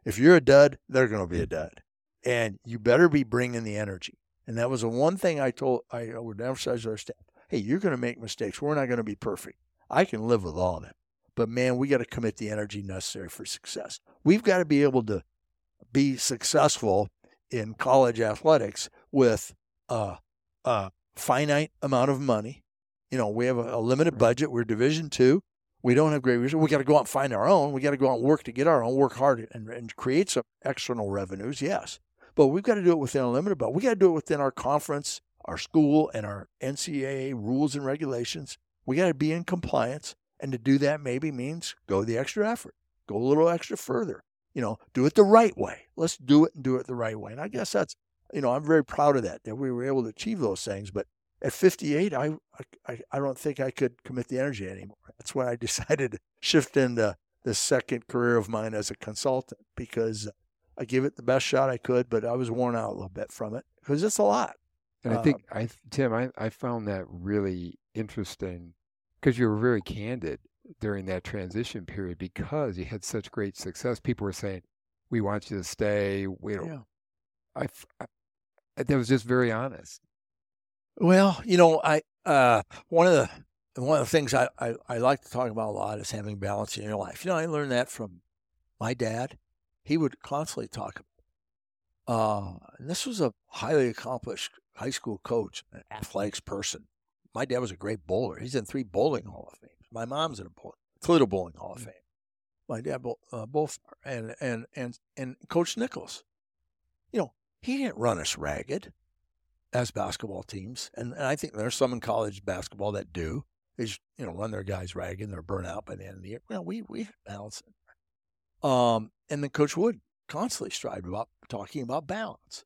Speaker 2: If you're a dud, they're going to be a dud. And you better be bringing the energy. And that was the one thing I told, I would emphasize our staff. Hey, you're going to make mistakes. We're not going to be perfect. I can live with all of that. But man, we got to commit the energy necessary for success. We've got to be able to be successful in college athletics with a, a finite amount of money. You know, we have a, a limited budget. We're Division two. We don't have great resources. We got to go out and find our own. We got to go out and work to get our own, work hard and, and create some external revenues. Yes. But we've got to do it within a limited budget. We got to do it within our conference, our school, and our NCAA rules and regulations. We got to be in compliance. And to do that maybe means go the extra effort, go a little extra further. You know, do it the right way. Let's do it and do it the right way. And I guess that's, you know, I'm very proud of that, that we were able to achieve those things. But at 58, I, I, I don't think I could commit the energy anymore. That's when I decided to shift into the second career of mine as a consultant because I gave it the best shot I could, but I was worn out a little bit from it because it's a lot.
Speaker 1: And I think uh, I Tim, I, I found that really interesting because you were very candid during that transition period because you had such great success. People were saying, "We want you to stay." We don't. Yeah. I that was just very honest.
Speaker 2: Well, you know, I uh, one of the one of the things I, I, I like to talk about a lot is having balance in your life. You know, I learned that from my dad he would constantly talk. Uh, and this was a highly accomplished high school coach, an athletics person. My dad was a great bowler. He's in three bowling Hall of Fame. My mom's in a bowling, Toledo Bowling Hall of mm. Fame. My dad uh, both. And, and, and, and Coach Nichols, you know, he didn't run us ragged. as basketball teams, and, and I think there's some in college basketball that do. They just, you know run their guys ragged and they're burnt out by the end of the year. Well, we we balance it. Um, and then Coach Wood constantly strived about talking about balance,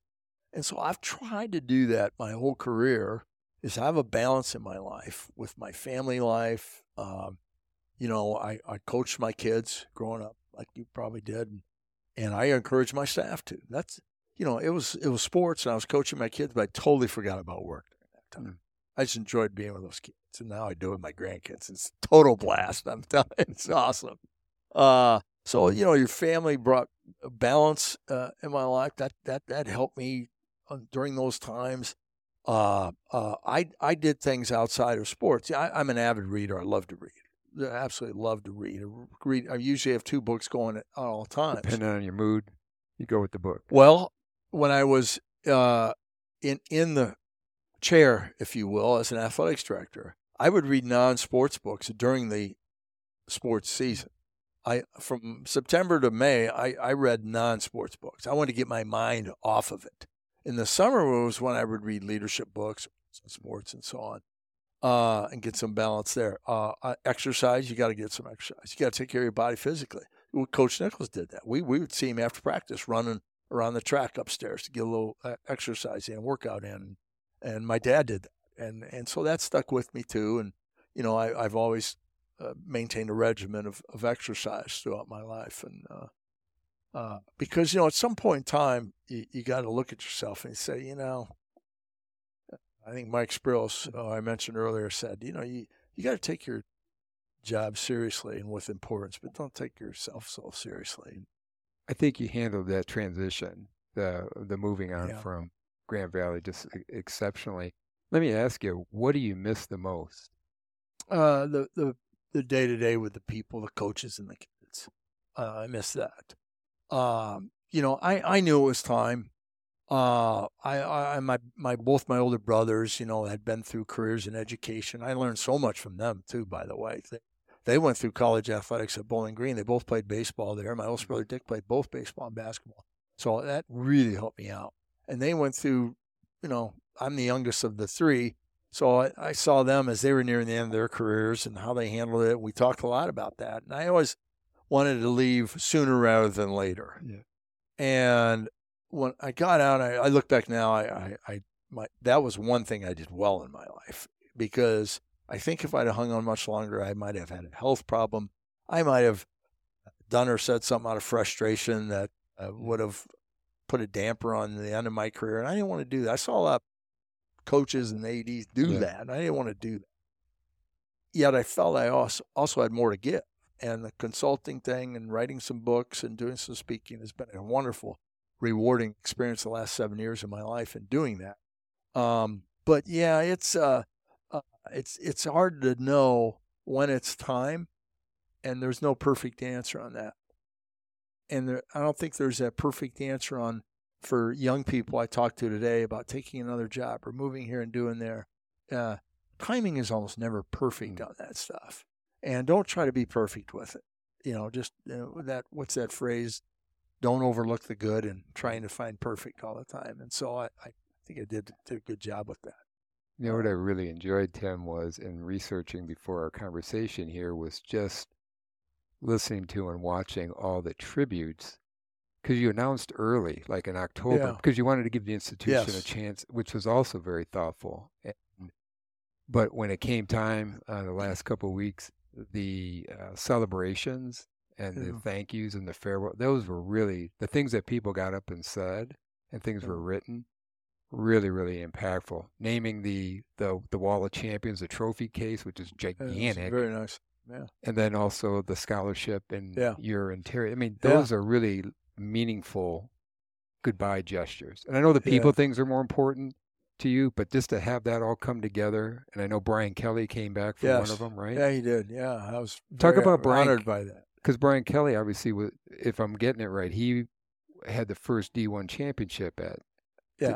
Speaker 2: and so I've tried to do that my whole career. Is have a balance in my life with my family life. Um, you know, I I coached my kids growing up like you probably did, and, and I encourage my staff to. That's you know, it was it was sports, and I was coaching my kids, but I totally forgot about work during that time. Mm. I just enjoyed being with those kids, and now I do it with my grandkids. It's total blast. I'm telling you, it's awesome. Uh, so you know, your family brought balance uh, in my life. That that that helped me during those times. Uh, uh, I I did things outside of sports. I, I'm an avid reader. I love to read. I absolutely love to read. I read. I usually have two books going at all times.
Speaker 1: Depending on your mood, you go with the book.
Speaker 2: Well, when I was uh, in in the chair, if you will, as an athletics director, I would read non-sports books during the sports season. I from September to May, I, I read non-sports books. I wanted to get my mind off of it. In the summer was when I would read leadership books, sports, and so on, uh, and get some balance there. Uh, exercise, you got to get some exercise. You got to take care of your body physically. Coach Nichols did that. We we would see him after practice running around the track upstairs to get a little uh, exercise in, workout in. And my dad did that. And, and so that stuck with me too. And, you know, I, I've always uh, maintained a regimen of, of exercise throughout my life. And, uh, uh, because, you know, at some point in time, you, you got to look at yourself and say, you know, I think Mike Sprills, uh, I mentioned earlier, said, you know, you, you got to take your job seriously and with importance, but don't take yourself so seriously.
Speaker 1: I think you handled that transition, the the moving on yeah. from Grand Valley, just exceptionally. Let me ask you, what do you miss the most?
Speaker 2: Uh, the the the day to day with the people, the coaches, and the kids. Uh, I miss that. Um, you know, I, I knew it was time. Uh, I, I my my both my older brothers, you know, had been through careers in education. I learned so much from them too. By the way, they, went through college athletics at Bowling Green. They both played baseball there. My oldest brother Dick played both baseball and basketball. So that really helped me out. And they went through, you know, I'm the youngest of the three. So I, I saw them as they were nearing the end of their careers and how they handled it. We talked a lot about that. And I always wanted to leave sooner rather than later.
Speaker 1: Yeah.
Speaker 2: And when I got out, I, I look back now, I, I, I my, that was one thing I did well in my life because – I think if I'd have hung on much longer, I might have had a health problem. I might have done or said something out of frustration that uh, would have put a damper on the end of my career. And I didn't want to do that. I saw a lot of coaches and ADs do yeah. that. And I didn't want to do that. Yet I felt I also, also had more to give. And the consulting thing and writing some books and doing some speaking has been a wonderful, rewarding experience the last seven years of my life in doing that. Um, but yeah, it's uh, uh, it's it's hard to know when it's time, and there's no perfect answer on that. And there, I don't think there's a perfect answer on for young people I talked to today about taking another job or moving here and doing there. Uh, timing is almost never perfect mm. on that stuff, and don't try to be perfect with it. You know, just you know, that what's that phrase? Don't overlook the good and trying to find perfect all the time. And so I, I think I did, did a good job with that.
Speaker 1: You know what I really enjoyed, Tim, was in researching before our conversation here was just listening to and watching all the tributes because you announced early, like in October, yeah. because you wanted to give the institution yes. a chance, which was also very thoughtful. And, but when it came time, uh, the last couple of weeks, the uh, celebrations and yeah. the thank yous and the farewell, those were really the things that people got up and said and things yeah. were written really really impactful. Naming the the the wall of champions the trophy case which is gigantic.
Speaker 2: very nice. Yeah.
Speaker 1: And then also the scholarship and yeah. your interior i mean those yeah. are really meaningful goodbye gestures. And i know the people yeah. things are more important to you but just to have that all come together and i know brian kelly came back for yes. one of them right?
Speaker 2: Yeah he did. Yeah i was
Speaker 1: talk about brian
Speaker 2: honored by that.
Speaker 1: because brian kelly obviously was if i'm getting it right he had the first d1 championship at
Speaker 2: yeah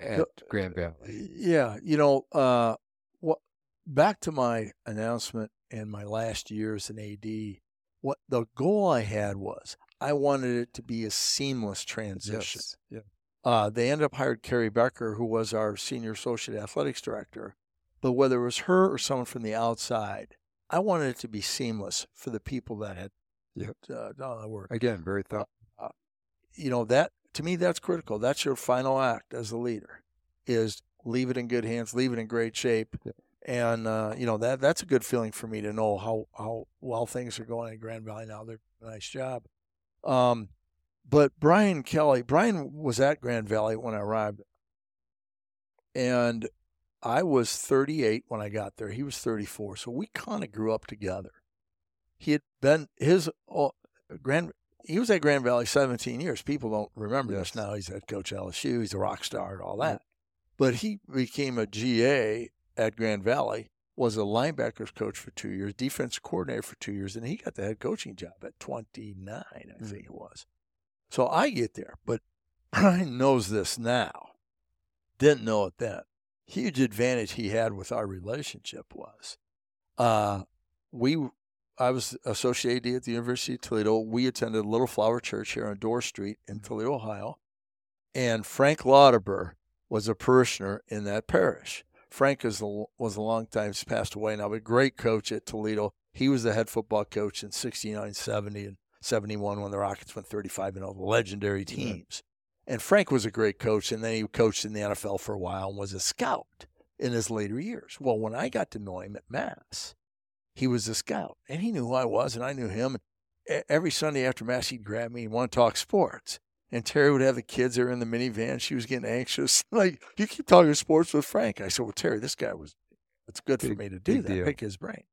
Speaker 1: at Grand Valley.
Speaker 2: Yeah, you know, uh, what back to my announcement and my last year as an AD. What the goal I had was I wanted it to be a seamless transition.
Speaker 1: Yes. Yeah.
Speaker 2: Uh, they ended up hired Keri Becker, who was our senior associate athletics director. But whether it was her or someone from the outside, I wanted it to be seamless for the people that had
Speaker 1: Yep.
Speaker 2: uh, done the work.
Speaker 1: Again, very thought.
Speaker 2: You know that to me, that's critical. That's your final act as a leader, is leave it in good hands, leave it in great shape,
Speaker 1: Yeah.
Speaker 2: and uh, you know that that's a good feeling for me to know how how well things are going in Grand Valley now. They're doing a nice job. Um, but Brian Kelly, Brian was at Grand Valley when I arrived, and I was 38 when I got there. He was 34, so we kind of grew up together. He had been his uh, Grand. He was at Grand Valley 17 years. People don't remember
Speaker 1: Yes.
Speaker 2: this now. He's at Coach LSU. He's a rock star and all that. But he became a GA at Grand Valley. Was a linebackers coach for two years, defense coordinator for two years, and he got the head coaching job at 29, I
Speaker 1: Mm.
Speaker 2: think it was. So I get there, but Brian knows this now. Didn't know it then. Huge advantage he had with our relationship was, uh, we, I was associate at the University of Toledo. We attended Little Flower Church here on Dorr Street in mm-hmm. Toledo, Ohio, and Frank Lauterbur was a parishioner in that parish. Frank is a, was a long time passed away now, but great coach at Toledo. He was the head football coach in 69, 70, and 71 when the Rockets went 35 and all the legendary teams. And Frank was a great coach, and then he coached in the NFL for a while and was a scout in his later years. Well, when I got to know him at Mass, he was a scout, and he knew who I was, and I knew him. E- Every Sunday after Mass, he'd grab me and want to talk sports. And Terry would have the kids there in the minivan. She was getting anxious. Like, you keep talking sports with Frank. I said, Well, Terry, this guy was, it's good for me to do that,
Speaker 1: deal.
Speaker 2: pick his brain.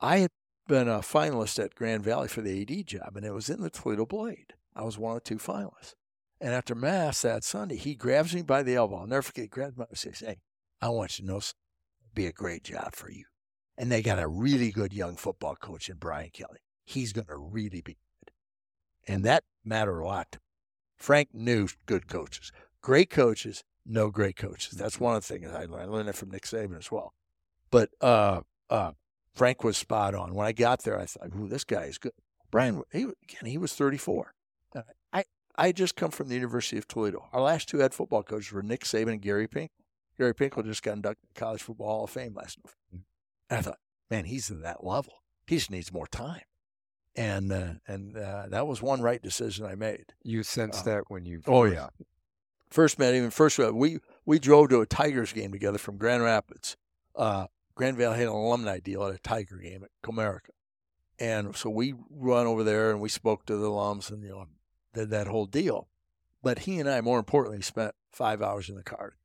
Speaker 2: I had been a finalist at Grand Valley for the AD job, and it was in the Toledo Blade. I was one of two finalists. And after Mass that Sunday, he grabs me by the elbow. I'll never forget. He grabs me and says, Hey, I want you to know. It'd be a great job for you. And they got a really good young football coach in Brian Kelly. He's going to really be good. And that mattered a lot. Frank knew good coaches. Great coaches, no great coaches. That's one of the things I learned. I learned that from Nick Saban as well. But uh, uh, Frank was spot on. When I got there, I thought, "Ooh, this guy is good." Brian, he, again, he was 34. Uh, I I just come from the University of Toledo. Our last two head football coaches were Nick Saban and Gary Pink. Gary Pinkel just got inducted to College Football Hall of Fame last November. And I thought, man, he's at that level. He just needs more time. And uh, and uh, that was one right decision I made.
Speaker 1: You sensed
Speaker 2: Uh,
Speaker 1: that when you.
Speaker 2: oh, yeah. First met him. First met, we we drove to a Tigers game together from Grand Rapids. Uh, Grand Valley had an alumni deal at a Tiger game at Comerica, and so we run over there and we spoke to the alums and you know did that whole deal. But he and I, more importantly, spent five hours in the car,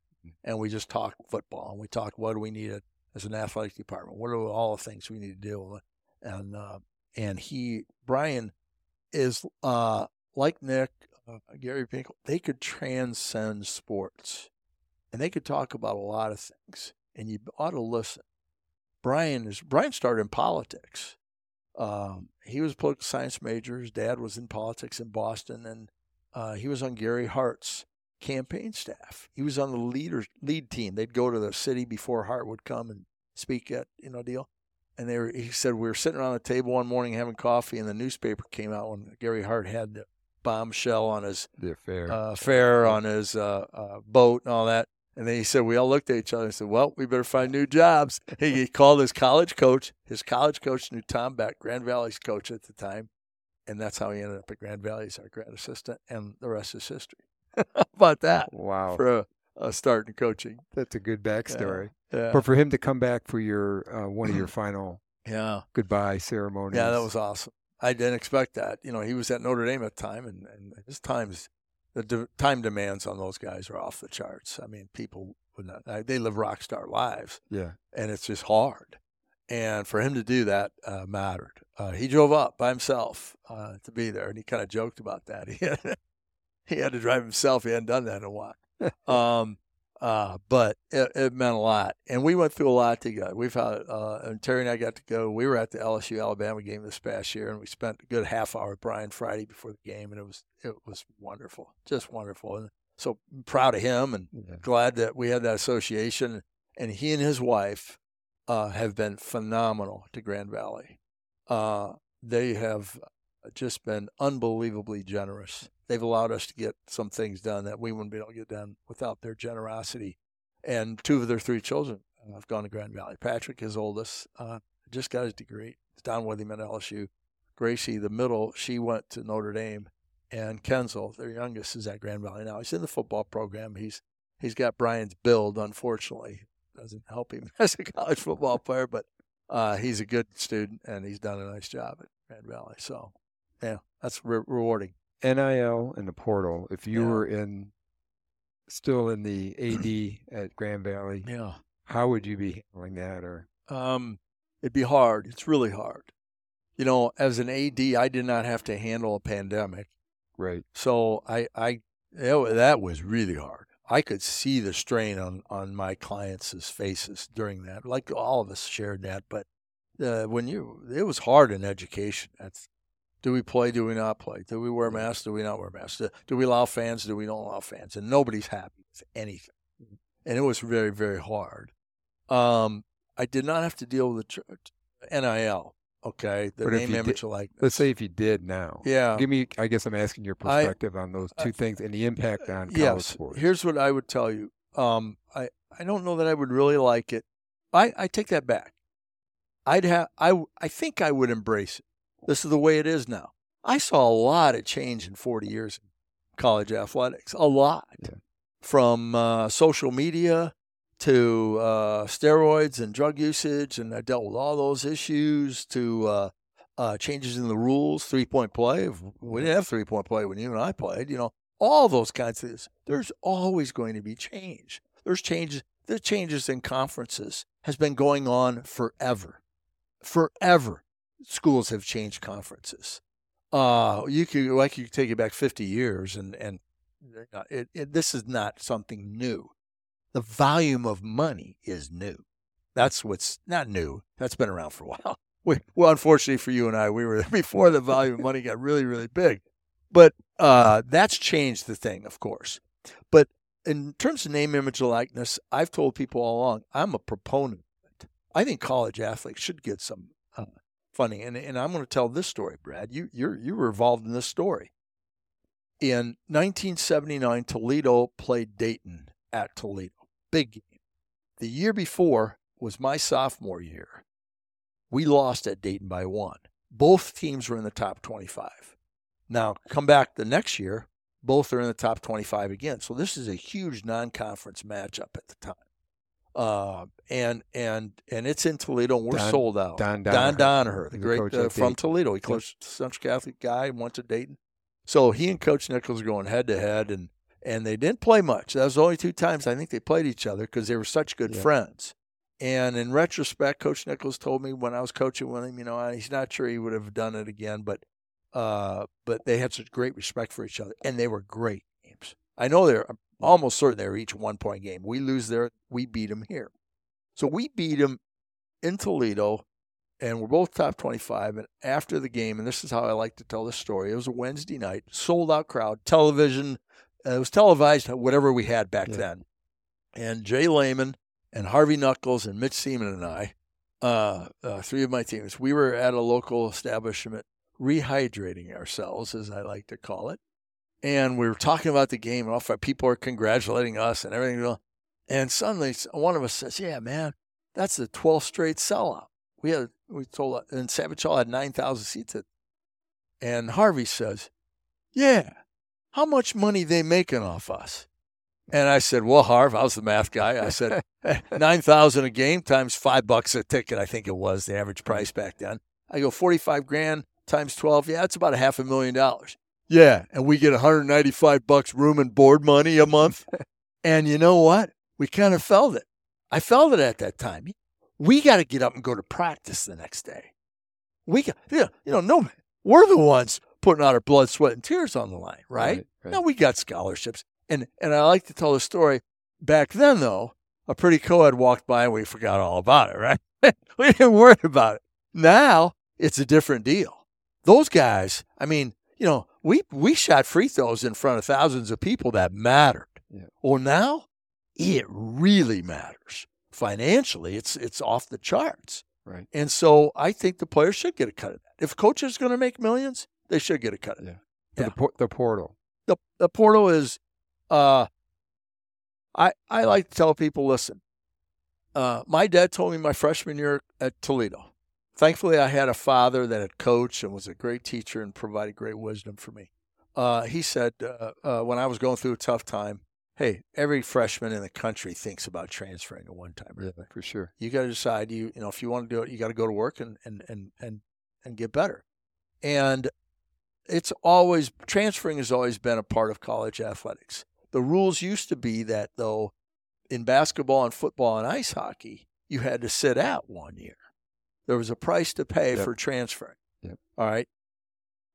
Speaker 2: and we just talked football and we talked what do we need as an athletic department, what are all the things we need to do, and uh, and he Brian is uh, like Nick, uh, Gary Pinkel, they could transcend sports and they could talk about a lot of things and you ought to listen. Brian is Brian started in politics. Um, he was a political science major. His dad was in politics in Boston, and uh, he was on Gary Hart's campaign staff. He was on the leader lead team. They'd go to the city before Hart would come and speak at you know deal. And they were, he said we were sitting around the table one morning having coffee, and the newspaper came out when Gary Hart had the bombshell on his
Speaker 1: The affair.
Speaker 2: uh, fare on his uh, uh, boat and all that. And then he said, we all looked at each other and said, well, we better find new jobs. He, he called his college coach. His college coach knew Tom Beck, Grand Valley's coach at the time. And that's how he ended up at Grand Valley as our grad assistant. And the rest is history. how about that
Speaker 1: wow.
Speaker 2: for a, a start in coaching?
Speaker 1: That's a good backstory.
Speaker 2: Yeah.
Speaker 1: But for him to come back for your uh, one of your final
Speaker 2: Yeah.
Speaker 1: goodbye ceremonies.
Speaker 2: Yeah, that was awesome. I didn't expect that. You know, he was at Notre Dame at the time, and, and his times, the de- time demands on those guys are off the charts. I mean, people would not, I- they live rock star lives,
Speaker 1: Yeah.
Speaker 2: and it's just hard. And for him to do that uh, mattered. Uh, he drove up by himself uh, to be there, and he kind of joked about that. He had, he had to drive himself. He hadn't done that in a while. um, uh, but it, it meant a lot, and we went through a lot together. We've had, uh, and Terry and I got to go. We were at the LSU Alabama game this past year, and we spent a good half hour with Brian Friday before the game, and it was it was wonderful, just wonderful, and so proud of him, and
Speaker 1: Yeah.
Speaker 2: glad that we had that association. And he and his wife uh, have been phenomenal to Grand Valley. Uh, they have just been unbelievably generous. They've allowed us to get some things done that we wouldn't be able to get done without their generosity. And two of their three children have gone to Grand Valley. Patrick, his oldest, uh, just got his degree. He's down with him at LSU. Gracie, the middle, she went to Notre Dame, and Kenzel, their youngest, is at Grand Valley now. He's in the football program. He's he's got Brian's build. Unfortunately, doesn't help him as a college football player, but uh, he's a good student and he's done a nice job at Grand Valley. So, yeah, that's re- rewarding.
Speaker 1: NIL and the portal. If you
Speaker 2: Yeah.
Speaker 1: were in still in the AD at Grand Valley,
Speaker 2: Yeah.
Speaker 1: how would you be handling that? Or
Speaker 2: Um, it'd be hard. It's really hard. You know, as an AD, I did not have to handle a pandemic.
Speaker 1: right,
Speaker 2: So I, I it, that was really hard. I could see the strain on on my clients' faces during that. Like all of us shared that, but uh, when you, it was hard in education. That's do we play? Do we not play? Do we wear masks? Do we not wear masks? Do, do we allow fans? Do we don't allow fans? And nobody's happy with anything. And it was very very hard. Um, I did not have to deal with the church, NIL. Okay, the
Speaker 1: But
Speaker 2: name,
Speaker 1: you did-
Speaker 2: image, like
Speaker 1: let's say if you did now.
Speaker 2: yeah.
Speaker 1: Give me. I guess I'm asking your
Speaker 2: I-
Speaker 1: perspective on those two things and the impact on college
Speaker 2: yes.
Speaker 1: sports.
Speaker 2: Here's what I would tell you. Um, I I don't know that I would really like it. I I take that back. I'd have I I think I would embrace it. This is the way it is now. I saw a lot of change in 40 years in college athletics. A lot.
Speaker 1: Yeah.
Speaker 2: From uh, social media to uh, steroids and drug usage, and I dealt with all those issues. To uh, uh, changes in the rules, three point play. We didn't have three point play when you and I played. You know, all those kinds of things. There's always going to be change. There's changes. The changes in conferences has been going on forever, forever. Schools have changed conferences. Uh, you could like you could take it back 50 years, and and it, it, this is not something new. The volume of money is new. That's what's not new. That's been around for a while. We, well, unfortunately for you and I, we were before the volume of money got really, really big. But uh, that's changed the thing, of course. But in terms of name, image, likeness, I've told people all along, I'm a proponent. I think college athletes should get some uh, funding. And, and I'm going to tell this story, Brad. You, you're, you were involved in this story. In 1979, Toledo played Dayton at Toledo. Big game. The year before was my sophomore year. We lost at Dayton by one. Both teams were in the top 25. Now, come back the next year, both are in the top 25 again. So this is a huge non-conference matchup at the time. Uh, and and and it's in Toledo, and we're
Speaker 1: Don-
Speaker 2: sold out.
Speaker 1: Don
Speaker 2: Don
Speaker 1: Donoher,
Speaker 2: Donoher, the great uh, from Toledo. He coached Central Catholic guy went to Dayton. So he and Coach Nichols are going head to head, and and they didn't play much. That was only two times I think they played each other because they were such good
Speaker 1: Yeah.
Speaker 2: friends. And in retrospect, Coach Nichols told me when I was coaching with him, you know, he's not sure he would have done it again, but uh, but they had such great respect for each other, and they were great games. I know they're I'm almost certain they're each one point game. We lose there, we beat them here. So we beat them in Toledo, and we're both top 25. And after the game, and this is how I like to tell the story, it was a Wednesday night, sold out crowd, television. Uh, it was televised, whatever we had back
Speaker 1: Yeah.
Speaker 2: then. And Jay Lehman and Harvey Knuckles and Mitch Seaman and I, uh, uh, three of my teams, we were at a local establishment rehydrating ourselves, as I like to call it. And we were talking about the game, and all five people are congratulating us and everything. And suddenly, one of us says, "Yeah, man, that's the 12th straight sellout." We had we told, and Savage Hall had 9,000 seats. At, and Harvey says, "Yeah, how much money they making off us?" And I said, "Well, Harv, I was the math guy. I said, nine thousand a game times five bucks a ticket. I think it was the average price back then. I go forty-five grand times twelve. Yeah, that's about a half a million dollars. Yeah, and we get one hundred ninety-five bucks room and board money a month. and you know what? We kind of felt it. I felt it at that time. We got to get up and go to practice the next day. We got, you know, you know, no, we're the ones putting out our blood, sweat, and tears on the line, right?
Speaker 1: right.
Speaker 2: Now we got scholarships, and and I like to tell the story. Back then, though, a pretty co-ed walked by and we forgot all about it, right? we didn't worry about it. Now it's a different deal. Those guys, I mean, you know, we we shot free throws in front of thousands of people that mattered.
Speaker 1: Yeah.
Speaker 2: Well, now it really matters financially. It's it's off the charts.
Speaker 1: Right.
Speaker 2: And so I think the players should get a cut of that. If coach is going to make millions, They should get a cut.
Speaker 1: of Yeah.
Speaker 2: Yeah.
Speaker 1: The, por- the portal.
Speaker 2: The the portal is uh I I like to tell people, listen, uh, my dad told me my freshman year at Toledo. Thankfully, I had a father that had coached and was a great teacher and provided great wisdom for me. Uh, he said uh, uh, when I was going through a tough time, hey, every freshman in the country thinks about transferring at one time.
Speaker 1: Yeah, for sure.
Speaker 2: You got to decide. You you know if you want to do it, you got to go to work and and and and and get better. And it's always transferring has always been a part of college athletics. The rules used to be that though, in basketball and football and ice hockey, you had to sit out one year. There was a price to pay
Speaker 1: Yep.
Speaker 2: for transferring.
Speaker 1: Yep.
Speaker 2: All right.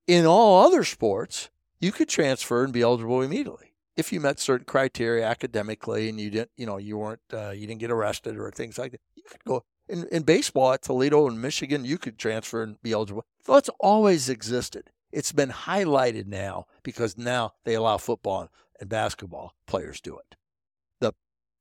Speaker 2: In all other sports, you could transfer and be eligible immediately if you met certain criteria academically and you didn't, you know, you weren't, uh, you didn't get arrested or things like that. You could go in, in baseball at Toledo and Michigan. You could transfer and be eligible. So it's always existed. It's been highlighted now because now they allow football and basketball players do it. The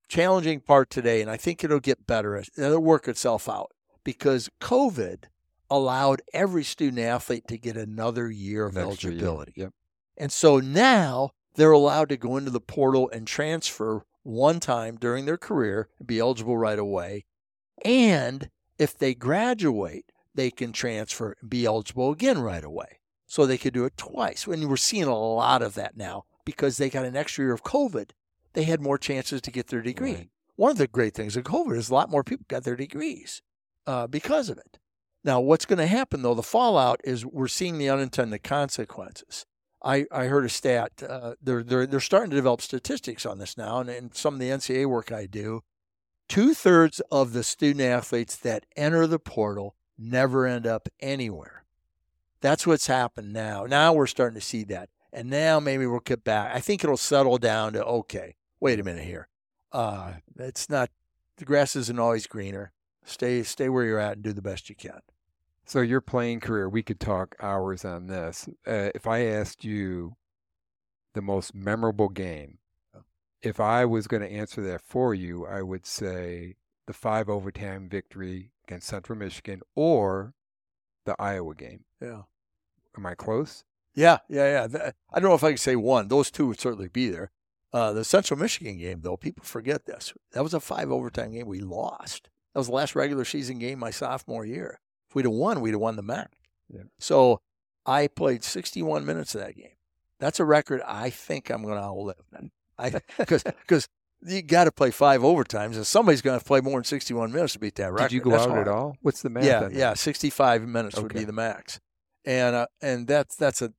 Speaker 2: challenging part today, and I think it'll get better, it'll work itself out because COVID allowed every student athlete to get another year of
Speaker 1: An extra year.
Speaker 2: eligibility.
Speaker 1: Yep.
Speaker 2: And so now they're allowed to go into the portal and transfer one time during their career and be eligible right away. And if they graduate, they can transfer and be eligible again right away. So they could do it twice. And we're seeing a lot of that now because they got an extra year of COVID. They had more chances to get their degree.
Speaker 1: Right.
Speaker 2: One of the great things of COVID is a lot more people got their degrees uh, because of it. Now, what's going to happen though, the fallout is we're seeing the unintended consequences. I, I heard a stat. Uh, they're, they're, they're starting to develop statistics on this now. And in some of the NCAA work I do, two thirds of the student athletes that enter the portal never end up anywhere. That's what's happened now. Now we're starting to see that. And now maybe we'll get back. I think it'll settle down to okay, wait a minute here. Uh, it's not, the grass isn't always greener. Stay, stay where you're at and do the best you can.
Speaker 1: So your playing career, we could talk hours on this. Uh, if I asked you the most memorable game, if I was going to answer that for you, I would say the five overtime victory against Central Michigan or the Iowa game.
Speaker 2: Yeah.
Speaker 1: Am I close?
Speaker 2: Yeah, yeah, yeah. I don't know if I could say one. Those two would certainly be there. Uh, the Central Michigan game, though, people forget this. That was a five overtime game. We lost. That was the last regular season game my sophomore year. If we'd have won, we'd have won the MAC.
Speaker 1: Yeah.
Speaker 2: So I played 61 minutes of that game. That's a record I think I'm going to outlive. I because because you got to play five overtimes, and somebody's going to play more than 61 minutes to beat that record.
Speaker 1: Did you go
Speaker 2: That's
Speaker 1: out
Speaker 2: hard.
Speaker 1: at all? What's the max?
Speaker 2: Yeah, yeah, 65 minutes would be the max, and uh, and that's that's a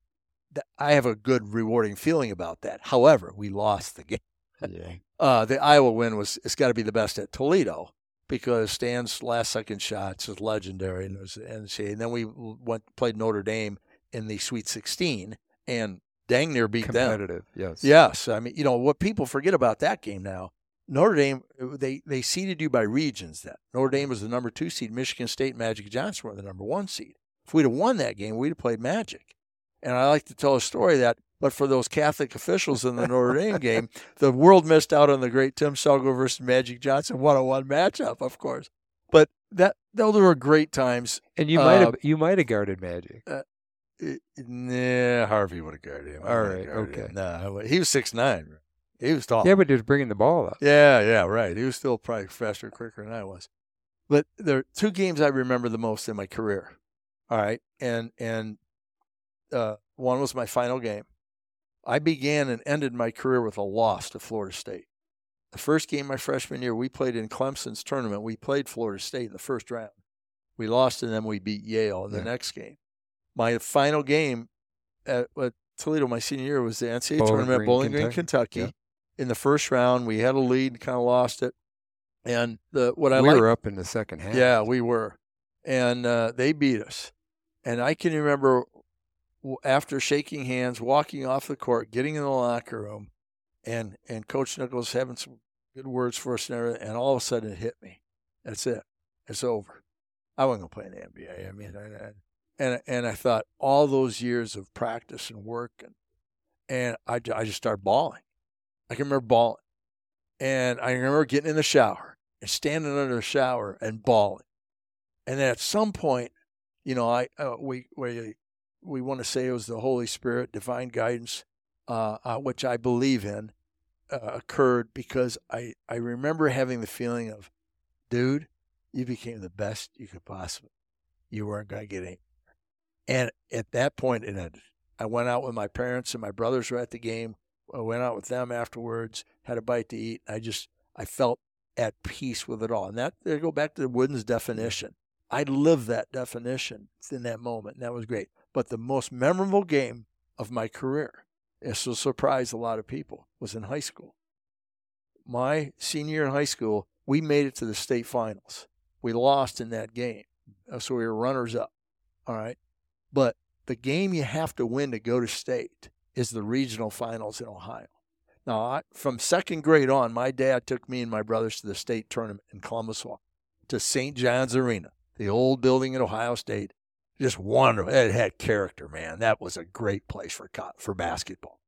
Speaker 2: that, I have a good rewarding feeling about that. However, we lost the game.
Speaker 1: yeah.
Speaker 2: Uh, the Iowa win was it's got to be the best at Toledo because Stan's last second shots is legendary, and it was and see, and then we went played Notre Dame in the Sweet 16 and dang near beat them.
Speaker 1: Competitive, yes.
Speaker 2: Yes, I mean, you know what people forget about that game now. Notre Dame, they they seeded you by regions. Then Notre Dame was the number two seed. Michigan State, and Magic Johnson were the number one seed. If we'd have won that game, we'd have played Magic. And I like to tell a story that, but for those Catholic officials in the Notre Dame game, the world missed out on the great Tim Selgo versus Magic Johnson one-on-one matchup, of course. But that those were great times.
Speaker 1: And you might
Speaker 2: Uh,
Speaker 1: have you might have guarded Magic.
Speaker 2: Uh, Nah, Harvey would have guarded him.
Speaker 1: All right, okay.
Speaker 2: him. Nah, he was six nine. He was tall.
Speaker 1: Yeah, but he was bringing the ball up.
Speaker 2: Yeah, yeah, right. He was still probably faster, quicker than I was. But there are two games I remember the most in my career. All right, and and uh, one was my final game. I began and ended my career with a loss to Florida State. The first game my freshman year, we played in Clemson's tournament. We played Florida State in the first round. We lost, and then we beat Yale in the
Speaker 1: Yeah.
Speaker 2: next game. My final game at, at Toledo my senior year was the NCAA
Speaker 1: Bowling
Speaker 2: tournament,
Speaker 1: Green,
Speaker 2: Bowling Green,
Speaker 1: Kentucky.
Speaker 2: Kentucky. In the first round, we had a lead, kind of lost it, and the what I
Speaker 1: we
Speaker 2: liked
Speaker 1: were up in the second half.
Speaker 2: yeah, we were, and uh, they beat us. And I can remember after shaking hands, walking off the court, getting in the locker room, and and Coach Nichols having some good words for us and everything. And all of a sudden, it hit me. That's it. It's over. I wasn't gonna play in the NBA. I mean, I, I, and and I thought all those years of practice and work, and and I, I just started bawling. I can remember bawling, and I remember getting in the shower and standing under the shower and bawling. And then at some point, you know, I uh, we we we want to say it was the Holy Spirit, divine guidance, uh, uh, which I believe in, uh, occurred because I, I remember having the feeling of, dude, you became the best you could possibly. You weren't going to get any. And at that point, it ended. I went out with my parents and my brothers were at the game. I went out with them afterwards, had a bite to eat. I just, I felt at peace with it all. And that, they go back to the Wooden's definition. I lived that definition in that moment, and that was great. But the most memorable game of my career, this will surprise a lot of people, was in high school. My senior year in high school, we made it to the state finals. We lost in that game, uh, so we were runners up. All right. But the game you have to win to go to state is the regional finals in Ohio. Now, I, from second grade on, my dad took me and my brothers to the state tournament in Columbus, to St. John's Arena, the old building at Ohio State. Just wonderful. It had character, man. That was a great place for for basketball.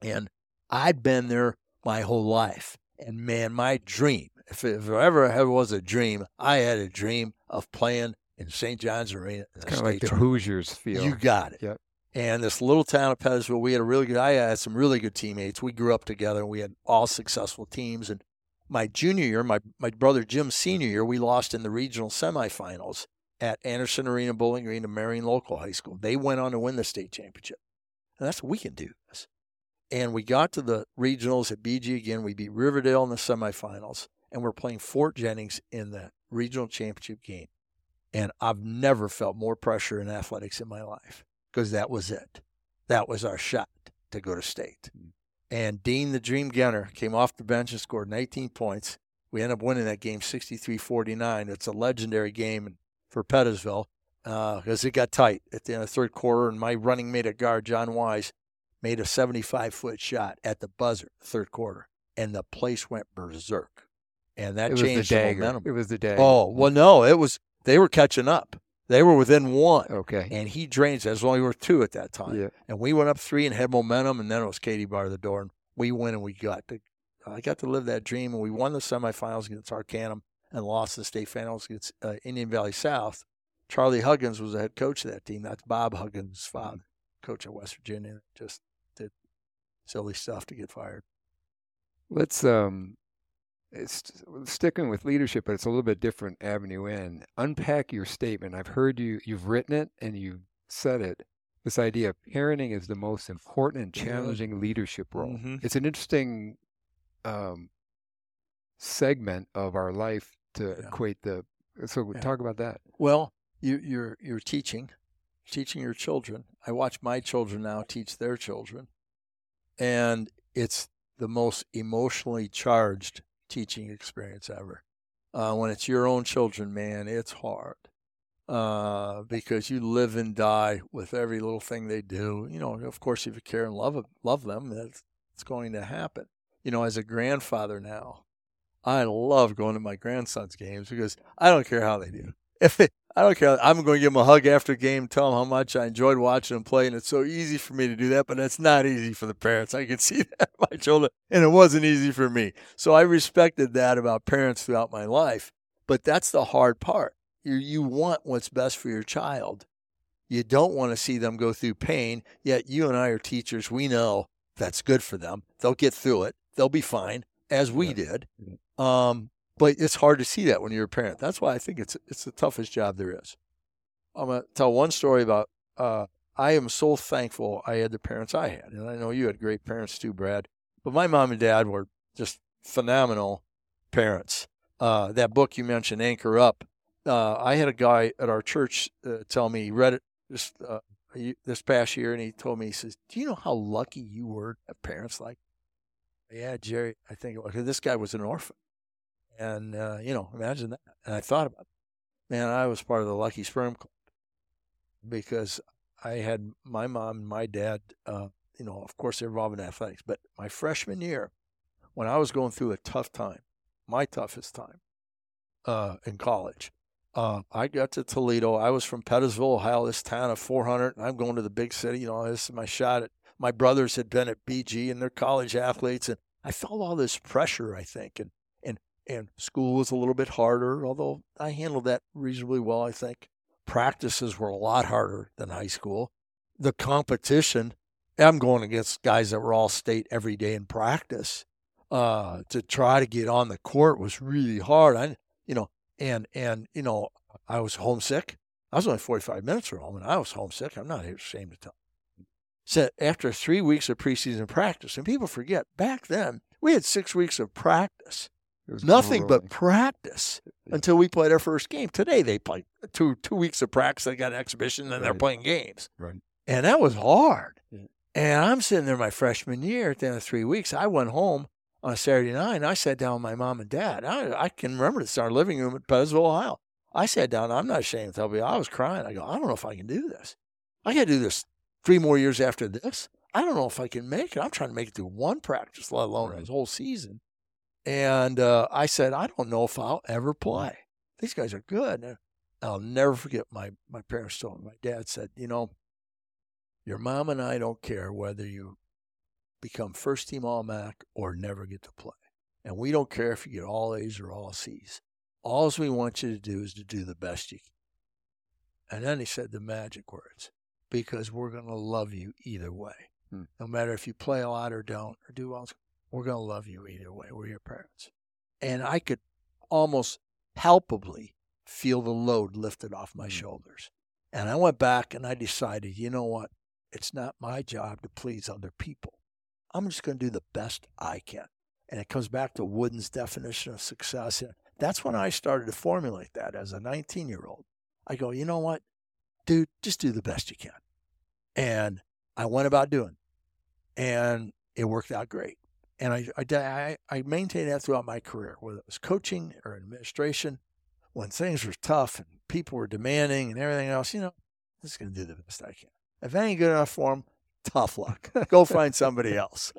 Speaker 2: And I'd been there my whole life. And man, my dream, if, if there ever, was a dream, I had a dream of playing in St. John's Arena.
Speaker 1: It's kind of like the Hoosiers feel.
Speaker 2: You got it.
Speaker 1: Yep.
Speaker 2: And this little town of Pettisville, we had a really good. I had some really good teammates. We grew up together. We had all successful teams. And my junior year, my my brother Jim's senior year, we lost in the regional semifinals at Anderson Arena Bowling Green to Marion Local High School. They went on to win the state championship. And that's what we can do. This. And we got to the regionals at BG again. We beat Riverdale in the semifinals, and we're playing Fort Jennings in the regional championship game. And I've never felt more pressure in athletics in my life because that was it. That was our shot to go to state. Mm. And Dean the Dream Gunner came off the bench and scored 19 points. We ended up winning that game 63 49. It's a legendary game for Pettisville because uh, it got tight at the end of the third quarter. And my running mate at guard, John Wise, made a 75 foot shot at the buzzer, third quarter. And the place went berserk. And that changed
Speaker 1: the,
Speaker 2: the momentum.
Speaker 1: It was the dagger.
Speaker 2: Oh, well, no, it was, they were catching up. They were within one.
Speaker 1: Okay.
Speaker 2: And he drains. There's only were two at that time.
Speaker 1: Yeah.
Speaker 2: And we went up three and had momentum, and then it was Katie bar the door, and we went and we got to. I got to live that dream, and we won the semifinals against Arcanum and lost the state finals against uh, Indian Valley South. Charlie Huggins was the head coach of that team. That's Bob Huggins' father, coach at West Virginia. Just did silly stuff to get fired.
Speaker 1: Let's um it's sticking with leadership, but it's a little bit different avenue in. Unpack your statement. I've heard you, you've written it and you've said it. This idea of parenting is the most important and challenging yeah. leadership role.
Speaker 2: Mm-hmm.
Speaker 1: It's an interesting um, segment of our life to yeah. equate the. So yeah. talk about that.
Speaker 2: Well, you, you're you're teaching, teaching your children. I watch my children now teach their children, and it's the most emotionally charged teaching experience ever. Uh, when it's your own children, man, it's hard uh, because you live and die with every little thing they do. You know, of course, if you care and love love them, that's it's going to happen. You know, as a grandfather now, I love going to my grandson's games because I don't care how they do. If I don't care. I'm going to give him a hug after a game, tell him how much I enjoyed watching him play, and it's so easy for me to do that, but it's not easy for the parents. I can see that my children, and it wasn't easy for me. So I respected that about parents throughout my life, but that's the hard part. You you want what's best for your child. You don't want to see them go through pain. Yet you and I are teachers. We know that's good for them. They'll get through it. They'll be fine, as we did. Um, but it's hard to see that when you're a parent. That's why I think it's it's the toughest job there is. I'm gonna tell one story about. Uh, I am so thankful I had the parents I had, and I know you had great parents too, Brad. But my mom and dad were just phenomenal parents. Uh, that book you mentioned, Anchor Up. Uh, I had a guy at our church uh, tell me he read it this uh, this past year, and he told me he says, "Do you know how lucky you were to have parents like?" Yeah, Jerry, I think this guy was an orphan. And, uh, you know, imagine that. And I thought about it. Man, I was part of the Lucky Sperm Club because I had my mom and my dad, uh, you know, of course, they're involved in athletics. But my freshman year, when I was going through a tough time, my toughest time uh, in college, uh, I got to Toledo. I was from Pettisville, Ohio, this town of 400. And I'm going to the big city. You know, this is my shot at my brothers had been at BG and they're college athletes. And I felt all this pressure, I think. And and school was a little bit harder, although I handled that reasonably well, I think. Practices were a lot harder than high school. the competition. I'm going against guys that were all state every day in practice. Uh, to try to get on the court was really hard. I, you know, and and you know, I was homesick. I was only 45 minutes from home, and I was homesick. I'm not ashamed to tell. So after three weeks of preseason practice, and people forget back then we had six weeks of practice, nothing but practice yeah. until we played our first game. Today they played two two weeks of practice. They got an exhibition, and right. they're playing games.
Speaker 1: Right.
Speaker 2: And that was hard. Yeah. And I'm sitting there my freshman year at the end of three weeks. I went home on a Saturday night. And I sat down with my mom and dad. I, I can remember this in our living room at Pettisville, Ohio. I sat down. I'm not ashamed to tell you, I was crying. I go, I don't know if I can do this. I got to do this three more years after this. I don't know if I can make it. I'm trying to make it through one practice, let alone right. this whole season. And uh, I said, I don't know if I'll ever play. These guys are good. And I'll never forget my, my parents told me, my dad said, you know, your mom and I don't care whether you become first team All MAC or never get to play. And we don't care if you get all A's or all C's. All we want you to do is to do the best you can. And then he said the magic words because we're going to love you either way. Hmm. No matter if you play a lot or don't or do well, we're going to love you either way. We're your parents. And I could almost palpably feel the load lifted off my hmm. shoulders. And I went back and I decided, you know what? It's not my job to please other people. I'm just going to do the best I can. And it comes back to Wooden's definition of success. And that's when I started to formulate that as a 19 year old. I go, you know what, dude, just do the best you can. And I went about doing, and it worked out great. And I, I, I maintained that throughout my career, whether it was coaching or administration. When things were tough and people were demanding and everything else, you know, I'm just going to do the best I can. If I ain't good enough for them, tough luck. Go find somebody else.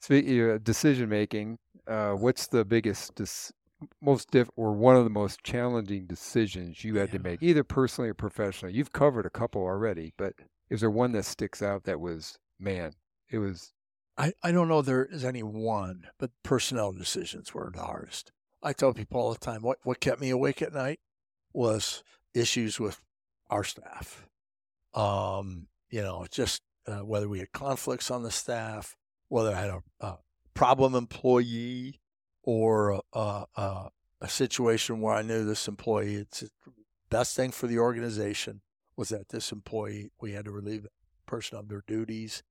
Speaker 1: Speaking of decision making, uh, what's the biggest, dis- most diff, or one of the most challenging decisions you had yeah. to make, either personally or professionally? You've covered a couple already, but is there one that sticks out that was, man, it was?
Speaker 2: I, I don't know there is any one, but personnel decisions were the hardest. I tell people all the time what, what kept me awake at night was issues with our staff. Um, you know, just uh, whether we had conflicts on the staff, whether I had a, a problem employee or a, a, a, situation where I knew this employee, it's the best thing for the organization was that this employee, we had to relieve the person of their duties,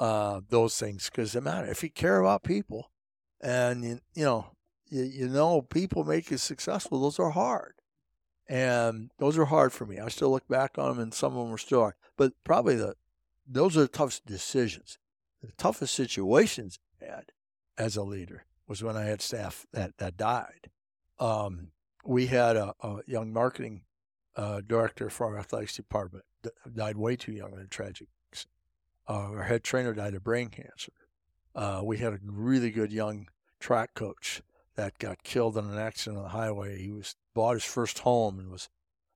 Speaker 2: uh, those things, because it matter. If you care about people and, you, you know, you, you know people make you successful, those are hard. And those are hard for me. I still look back on them, and some of them are still hard. But probably the those are the toughest decisions. The toughest situations I had as a leader was when I had staff that that died. Um, we had a, a young marketing uh, director for our athletics department died way too young in a tragic. Uh, our head trainer died of brain cancer. Uh, we had a really good young track coach that got killed in an accident on the highway. He was bought his first home and was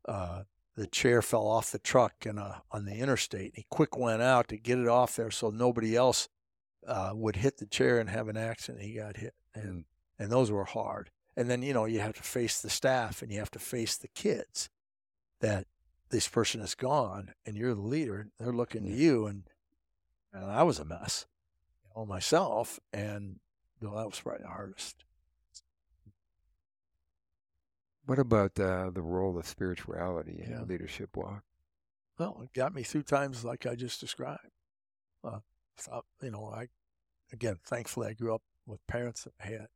Speaker 2: uh, the chair fell off the truck and on the interstate. He quick went out to get it off there so nobody else uh, would hit the chair and have an accident. He got hit, and and those were hard. And then you know you have to face the staff and you have to face the kids that this person is gone and you're the leader. They're looking to you, and and I was a mess, know, myself, and that was probably the hardest.
Speaker 1: What about uh, the role of spirituality in yeah. leadership walk?
Speaker 2: Well, it got me through times like I just described. Uh, you know, I again, thankfully, I grew up with parents that had.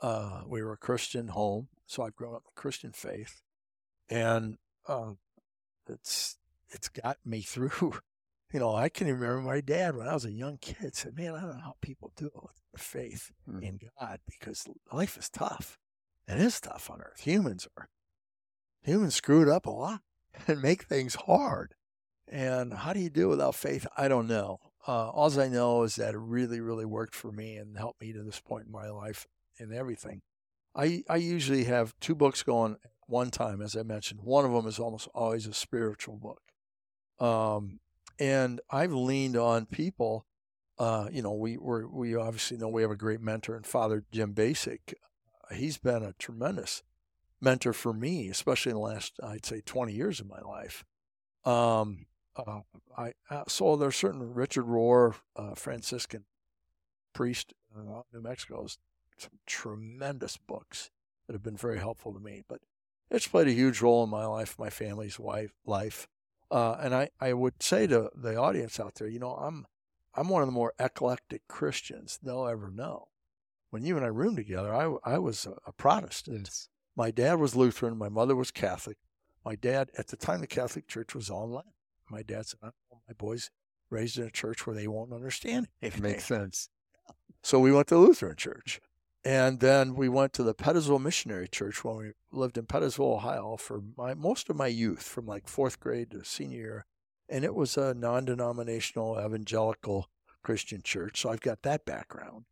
Speaker 2: Uh, we were a Christian home, so I've grown up in Christian faith, and uh, it's it's got me through. You know, I can remember my dad when I was a young kid said, "Man, I don't know how people do it with faith mm. in God because life is tough." It is tough on earth. Humans are humans screwed up a lot and make things hard. And how do you do without faith? I don't know. Uh, all I know is that it really, really worked for me and helped me to this point in my life and everything. I I usually have two books going one time, as I mentioned. One of them is almost always a spiritual book. Um, and I've leaned on people. Uh, you know, we we we obviously know we have a great mentor and Father Jim Bacik, he's been a tremendous mentor for me, especially in the last, I'd say, 20 years of my life. Um, uh, I uh, so there's certain Richard Rohr, uh, Franciscan priest uh, New Mexico, has some tremendous books that have been very helpful to me. But it's played a huge role in my life, my family's wife, life. Uh, and I, I would say to the audience out there, you know, I'm I'm one of the more eclectic Christians they'll ever know. When you and I roomed together, I, I was a, a Protestant. Yes. My dad was Lutheran. My mother was Catholic. My dad, at the time, the Catholic Church was online. My dad said, "My boys raised in a church where they won't understand
Speaker 1: It Makes sense.
Speaker 2: So we went to Lutheran church. And then we went to the Pettisville Missionary Church when we lived in Pettisville, Ohio for my, most of my youth, from like fourth grade to senior year. And it was a non denominational evangelical Christian church. So I've got that background.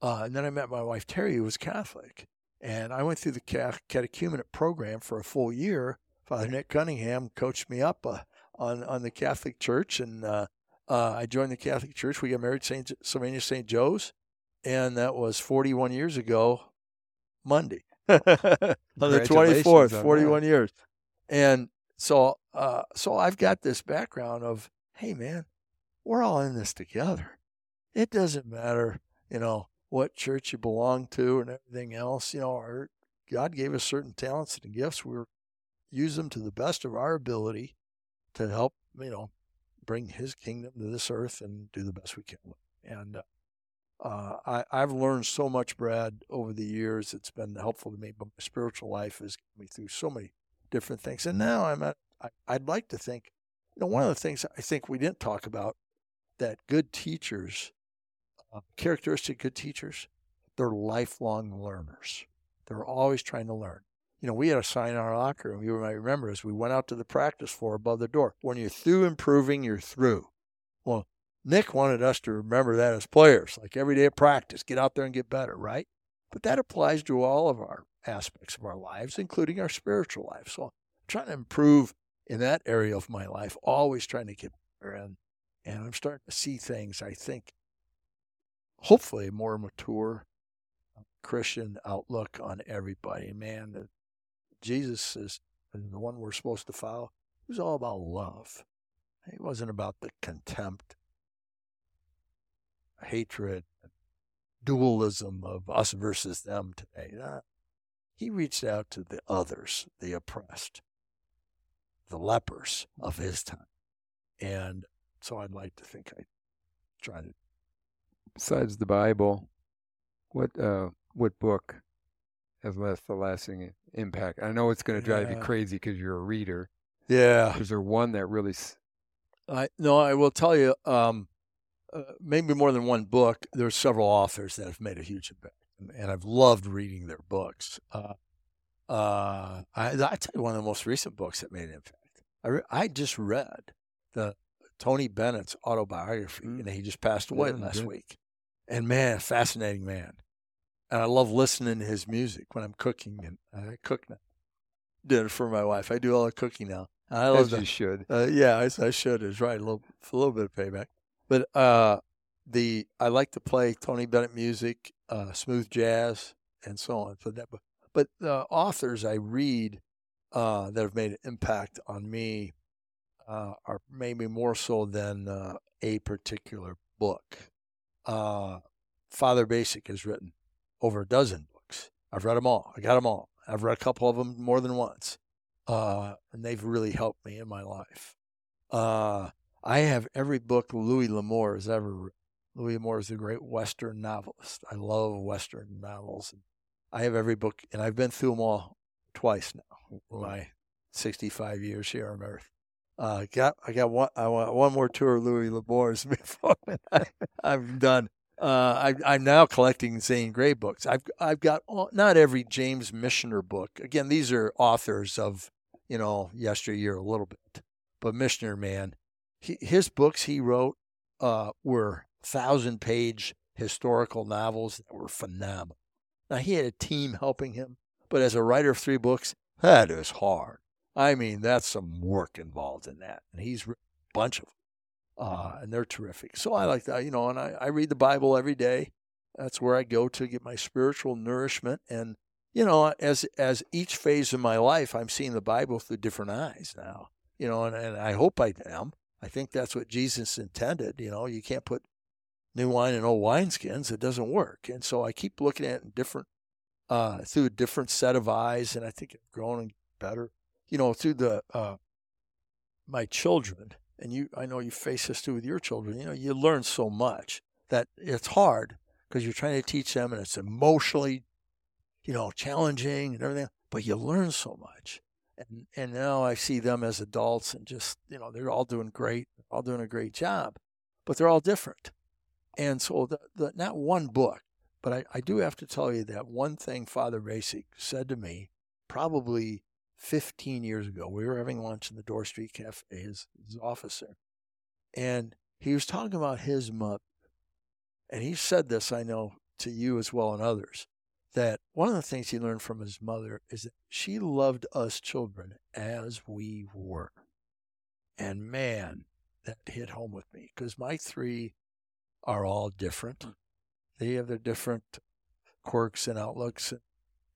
Speaker 2: Uh, and then I met my wife, Terry, who was Catholic. And I went through the catechumenate program for a full year. Father Nick Cunningham coached me up uh, on, on the Catholic Church. And uh, uh I joined the Catholic Church. We got married St. Sylvania St. Joe's and that was 41 years ago, Monday, on the 24th, 41 that. years. And so, uh, so I've got this background of, hey, man, we're all in this together. It doesn't matter, you know, what church you belong to and everything else. You know, our, God gave us certain talents and gifts. We use them to the best of our ability to help, you know, bring His kingdom to this earth and do the best we can. And uh, uh, I, I've learned so much, Brad, over the years. It's been helpful to me, but my spiritual life has me through so many different things. And now I'm at, I, I'd like to think, you know, one of the things I think we didn't talk about that good teachers, uh, characteristic good teachers, they're lifelong learners. They're always trying to learn. You know, we had a sign in our locker room, you might remember, as we went out to the practice floor above the door. When you're through improving, you're through. Well, Nick wanted us to remember that as players, like every day of practice, get out there and get better, right? But that applies to all of our aspects of our lives, including our spiritual life. So I'm trying to improve in that area of my life, always trying to get better. And, and I'm starting to see things, I think, hopefully, a more mature Christian outlook on everybody. Man, Jesus is the one we're supposed to follow. It was all about love. It wasn't about the contempt hatred, dualism of us versus them today. Uh, he reached out to the others, the oppressed, the lepers of his time. And so I'd like to think I try to.
Speaker 1: Besides the Bible, what uh, what book has left the lasting impact? I know it's going to drive yeah. you crazy because you're a reader.
Speaker 2: Yeah.
Speaker 1: Is there one that really?
Speaker 2: I no, I will tell you. Um, uh, maybe more than one book. There's several authors that have made a huge impact, and I've loved reading their books. Uh, uh, I, I tell you, one of the most recent books that made an impact. I, re- I just read the Tony Bennett's autobiography, mm. and he just passed away yeah, last week. And man, fascinating man. And I love listening to his music when I'm cooking, and I cook now. Dinner for my wife. I do all the cooking now. I
Speaker 1: love As that. you should.
Speaker 2: Uh, yeah, I, I should. It's right. A little, a little bit of payback. But uh, the I like to play Tony Bennett music, uh, smooth jazz, and so on. So that, but the authors I read uh, that have made an impact on me uh, are maybe more so than uh, a particular book. Uh, Father Bacik has written over a dozen books. I've read them all. I got them all. I've read a couple of them more than once, and they've really helped me in my life. I have every book Louis L'Amour has ever written. Louis L'Amour is a great Western novelist. I love Western novels. I have every book, and I've been through them all twice now. My 65 years here on Earth. Uh, got I got one I want one more tour of Louis L'Amour's before I, am done. Uh, I, am now collecting Zane Grey books. I've I've got all, not every James Michener book. Again, these are authors of you know yesteryear a little bit, but Michener, man, he, his books he wrote uh, were thousand page historical novels that were phenomenal. Now he had a team helping him, but as a writer of three books, that is hard. I mean, that's some work involved in that, and he's a bunch of them, uh, and they're terrific. So I like that, you know, and I, I read the Bible every day. That's where I go to get my spiritual nourishment, and you know, as as each phase of my life, I'm seeing the Bible through different eyes now. You know, and, and I hope I am. I think that's what Jesus intended. You know, you can't put new wine in old wineskins; it doesn't work. And so I keep looking at it in different uh, through a different set of eyes, and I think it's growing better. You know, through the uh, my children, and you, I know you face this too with your children. You know, you learn so much that it's hard because you're trying to teach them, and it's emotionally, you know, challenging and everything. But you learn so much, and and now I see them as adults, and just you know, they're all doing great, all doing a great job, but they're all different. And so, the, the not one book, but I, I do have to tell you that one thing Father Bacik said to me probably 15 years ago. We were having lunch in the Dorr Street Cafe, his, his office there. And he was talking about his mother. And he said this, I know, to you as well and others, that one of the things he learned from his mother is that she loved us children as we were. And man, that hit home with me because my three are all different. They have their different quirks and outlooks and,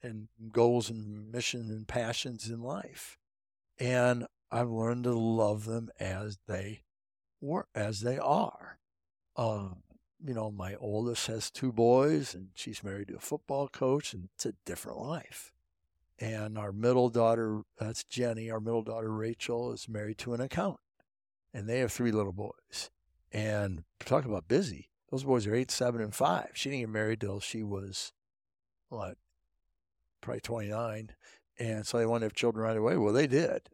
Speaker 2: and goals and missions and passions in life. And I've learned to love them as they were, as they are. Um, you know, my oldest has two boys and she's married to a football coach and it's a different life. And our middle daughter, that's Jenny, our middle daughter Rachel is married to an accountant and they have three little boys. And talk about busy. Those boys are eight, seven, and five. She didn't get married till she was, what, probably 29. And so they wanted to have children right away. Well, they did.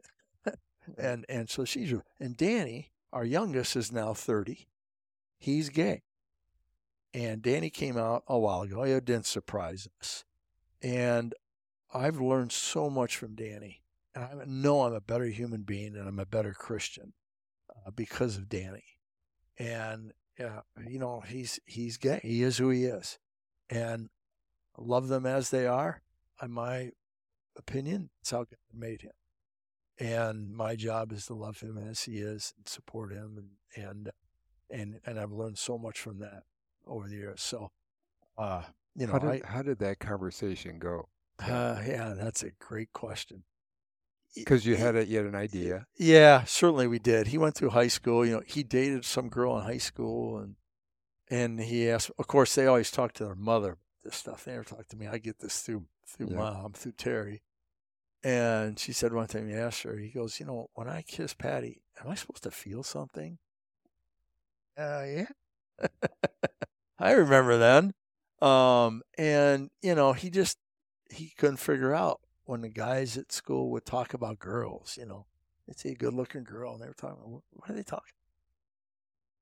Speaker 2: and and so she's, and Danny, our youngest, is now 30. He's gay. And Danny came out a while ago. It didn't surprise us. And I've learned so much from Danny. And I know I'm a better human being and I'm a better Christian uh, because of Danny. And yeah, you know, he's he's gay. He is who he is, and love them as they are. In my opinion, it's how God made him, and my job is to love him as he is and support him, and and and and I've learned so much from that over the years. So, uh, you know,
Speaker 1: how did,
Speaker 2: I,
Speaker 1: how did that conversation go?
Speaker 2: Uh, yeah, that's a great question.
Speaker 1: Because you had a, you had an idea.
Speaker 2: Yeah, certainly we did. He went through high school. You know, he dated some girl in high school, and and he asked. Of course, they always talk to their mother this stuff. They never talk to me. I get this through through yeah. mom, through Terry. And she said one time he asked her, he goes, you know, when I kiss Patty, am I supposed to feel something? Uh, yeah. I remember then. Um, and you know, he just he couldn't figure out when the guys at school would talk about girls, you know, they'd see a good looking girl and they were talking, what are they talking?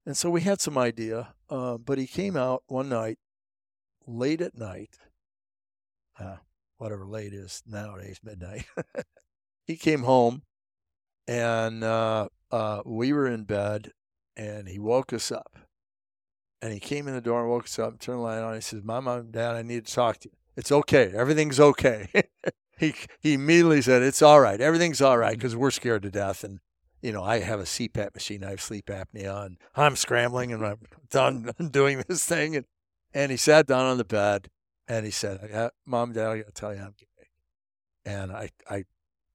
Speaker 2: And so we had some idea, uh, but he came out one night, late at night, uh, whatever late is nowadays, midnight. he came home and uh, uh, we were in bed and he woke us up. And he came in the door and woke us up, turned the light on. He says, Mom, Dad, I need to talk to you. It's okay. Everything's okay. he he immediately said, "It's all right. Everything's all right," because we're scared to death. And you know, I have a CPAP machine. I have sleep apnea, and I'm scrambling and I'm done doing this thing. And and he sat down on the bed and he said, "Mom, Dad, I got to tell you, I'm gay." And I I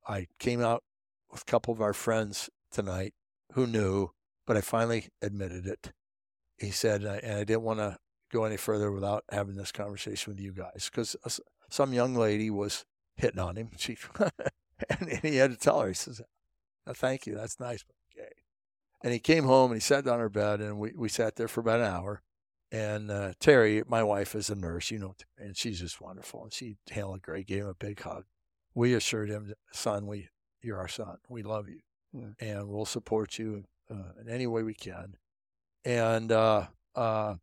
Speaker 2: I came out with a couple of our friends tonight who knew, but I finally admitted it. He said, and I didn't want to go any further without having this conversation with you guys because some young lady was hitting on him. She and, and, he had to tell her. He says, oh, "Thank you, that's nice, but okay." And he came home and he sat down on her bed, and we we sat there for about an hour. And uh, Terry, my wife, is a nurse, you know, and she's just wonderful. And she handled great, gave him a big hug. We assured him, "Son, we you're our son. We love you, yeah. and we'll support you uh, in any way we can." And uh, uh,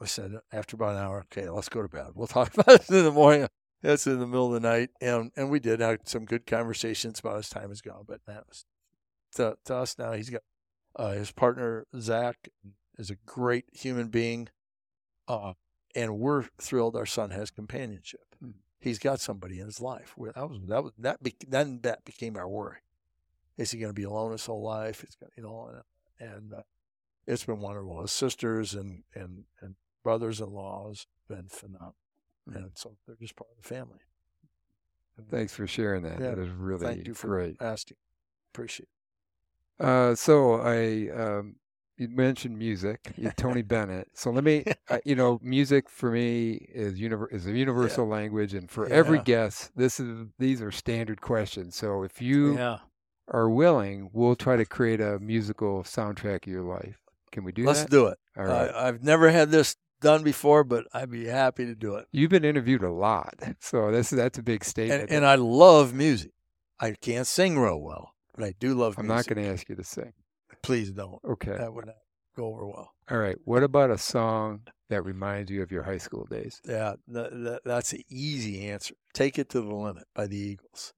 Speaker 2: I said after about an hour, okay, let's go to bed. We'll talk about it in the morning. That's in the middle of the night, and and we did have some good conversations about his time has gone. But that was to, to us now. He's got uh, his partner Zach is a great human being, uh, and we're thrilled our son has companionship. Mm. He's got somebody in his life. That was that was that be, then that became our worry. Is he going to be alone his whole life? It's got you know, and, and uh, it's been wonderful. His sisters and and and brothers-in-laws been phenomenal and so they're just part of the family.
Speaker 1: Thanks for sharing that. Yeah. That is really
Speaker 2: Thank you for
Speaker 1: great.
Speaker 2: asking. Appreciate it.
Speaker 1: Uh, so I um, you mentioned music, Tony Bennett. So let me, uh, you know, music for me is univer- is a universal language, and for every guest, this is these are standard questions. So if you
Speaker 2: yeah.
Speaker 1: are willing, we'll try to create a musical soundtrack of your life. Can we do that?
Speaker 2: Let's
Speaker 1: that?
Speaker 2: do it.
Speaker 1: All right.
Speaker 2: I, I've never had this done before, but I'd be happy to do it.
Speaker 1: You've been interviewed a lot, so this that's a big statement.
Speaker 2: And, and I love music. I can't sing real well, but I do love music.
Speaker 1: I'm not going to ask you to sing.
Speaker 2: Please don't.
Speaker 1: Okay.
Speaker 2: That would not go over well.
Speaker 1: All right. What about a song that reminds you of your high school days?
Speaker 2: Yeah, that, that, that's an easy answer. Take It to the Limit by the Eagles.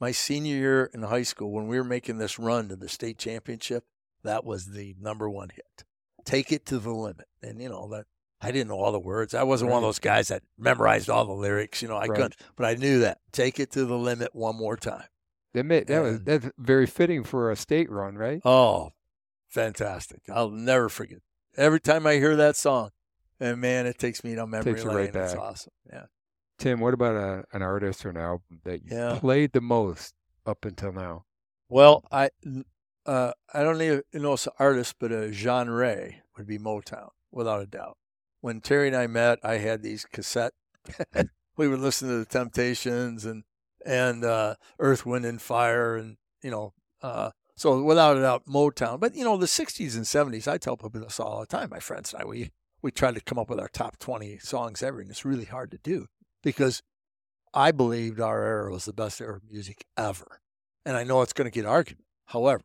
Speaker 2: My senior year in high school, when we were making this run to the state championship, that was the number one hit. Take It to the Limit. And, you know, that I didn't know all the words. I wasn't one of those guys that memorized all the lyrics. You know, I
Speaker 1: Right.
Speaker 2: couldn't, but I knew that. Take It to the Limit one more time.
Speaker 1: That made, that was that's very fitting for a state run, right?
Speaker 2: Oh, fantastic. I'll never forget. Every time I hear that song, and man, it takes me to memory
Speaker 1: Takes
Speaker 2: lane.
Speaker 1: right
Speaker 2: It's
Speaker 1: back.
Speaker 2: awesome. Yeah.
Speaker 1: Tim, what about a, an artist or an album that you
Speaker 2: Yeah.
Speaker 1: played the most up until now?
Speaker 2: Well, I uh, I don't even know it's an artist, but a genre would be Motown, without a doubt. When Terry and I met, I had these cassette. we would listen to the Temptations and and uh, Earth, Wind, and Fire, and you know, uh, so without a doubt, Motown. But you know, the '60s and '70s, I tell people this all the time. My friends and I, we we try to come up with our top 20 songs ever, and it's really hard to do because I believed our era was the best era of music ever. And I know it's going to get argued. However,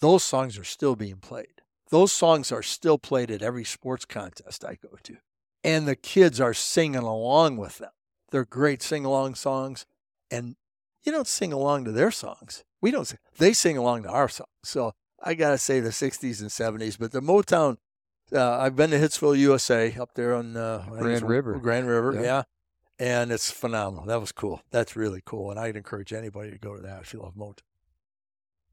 Speaker 2: those songs are still being played. Those songs are still played at every sports contest I go to. And the kids are singing along with them. They're great sing along songs. And you don't sing along to their songs. We don't sing. They sing along to our songs. So I got to say the 60s and 70s. But the Motown, uh, I've been to Hitsville, USA, up there on uh,
Speaker 1: Grand River.
Speaker 2: Grand River,
Speaker 1: Yeah.
Speaker 2: yeah. And it's phenomenal. That was cool. That's really cool. And I'd encourage anybody to go to that if you love Motown.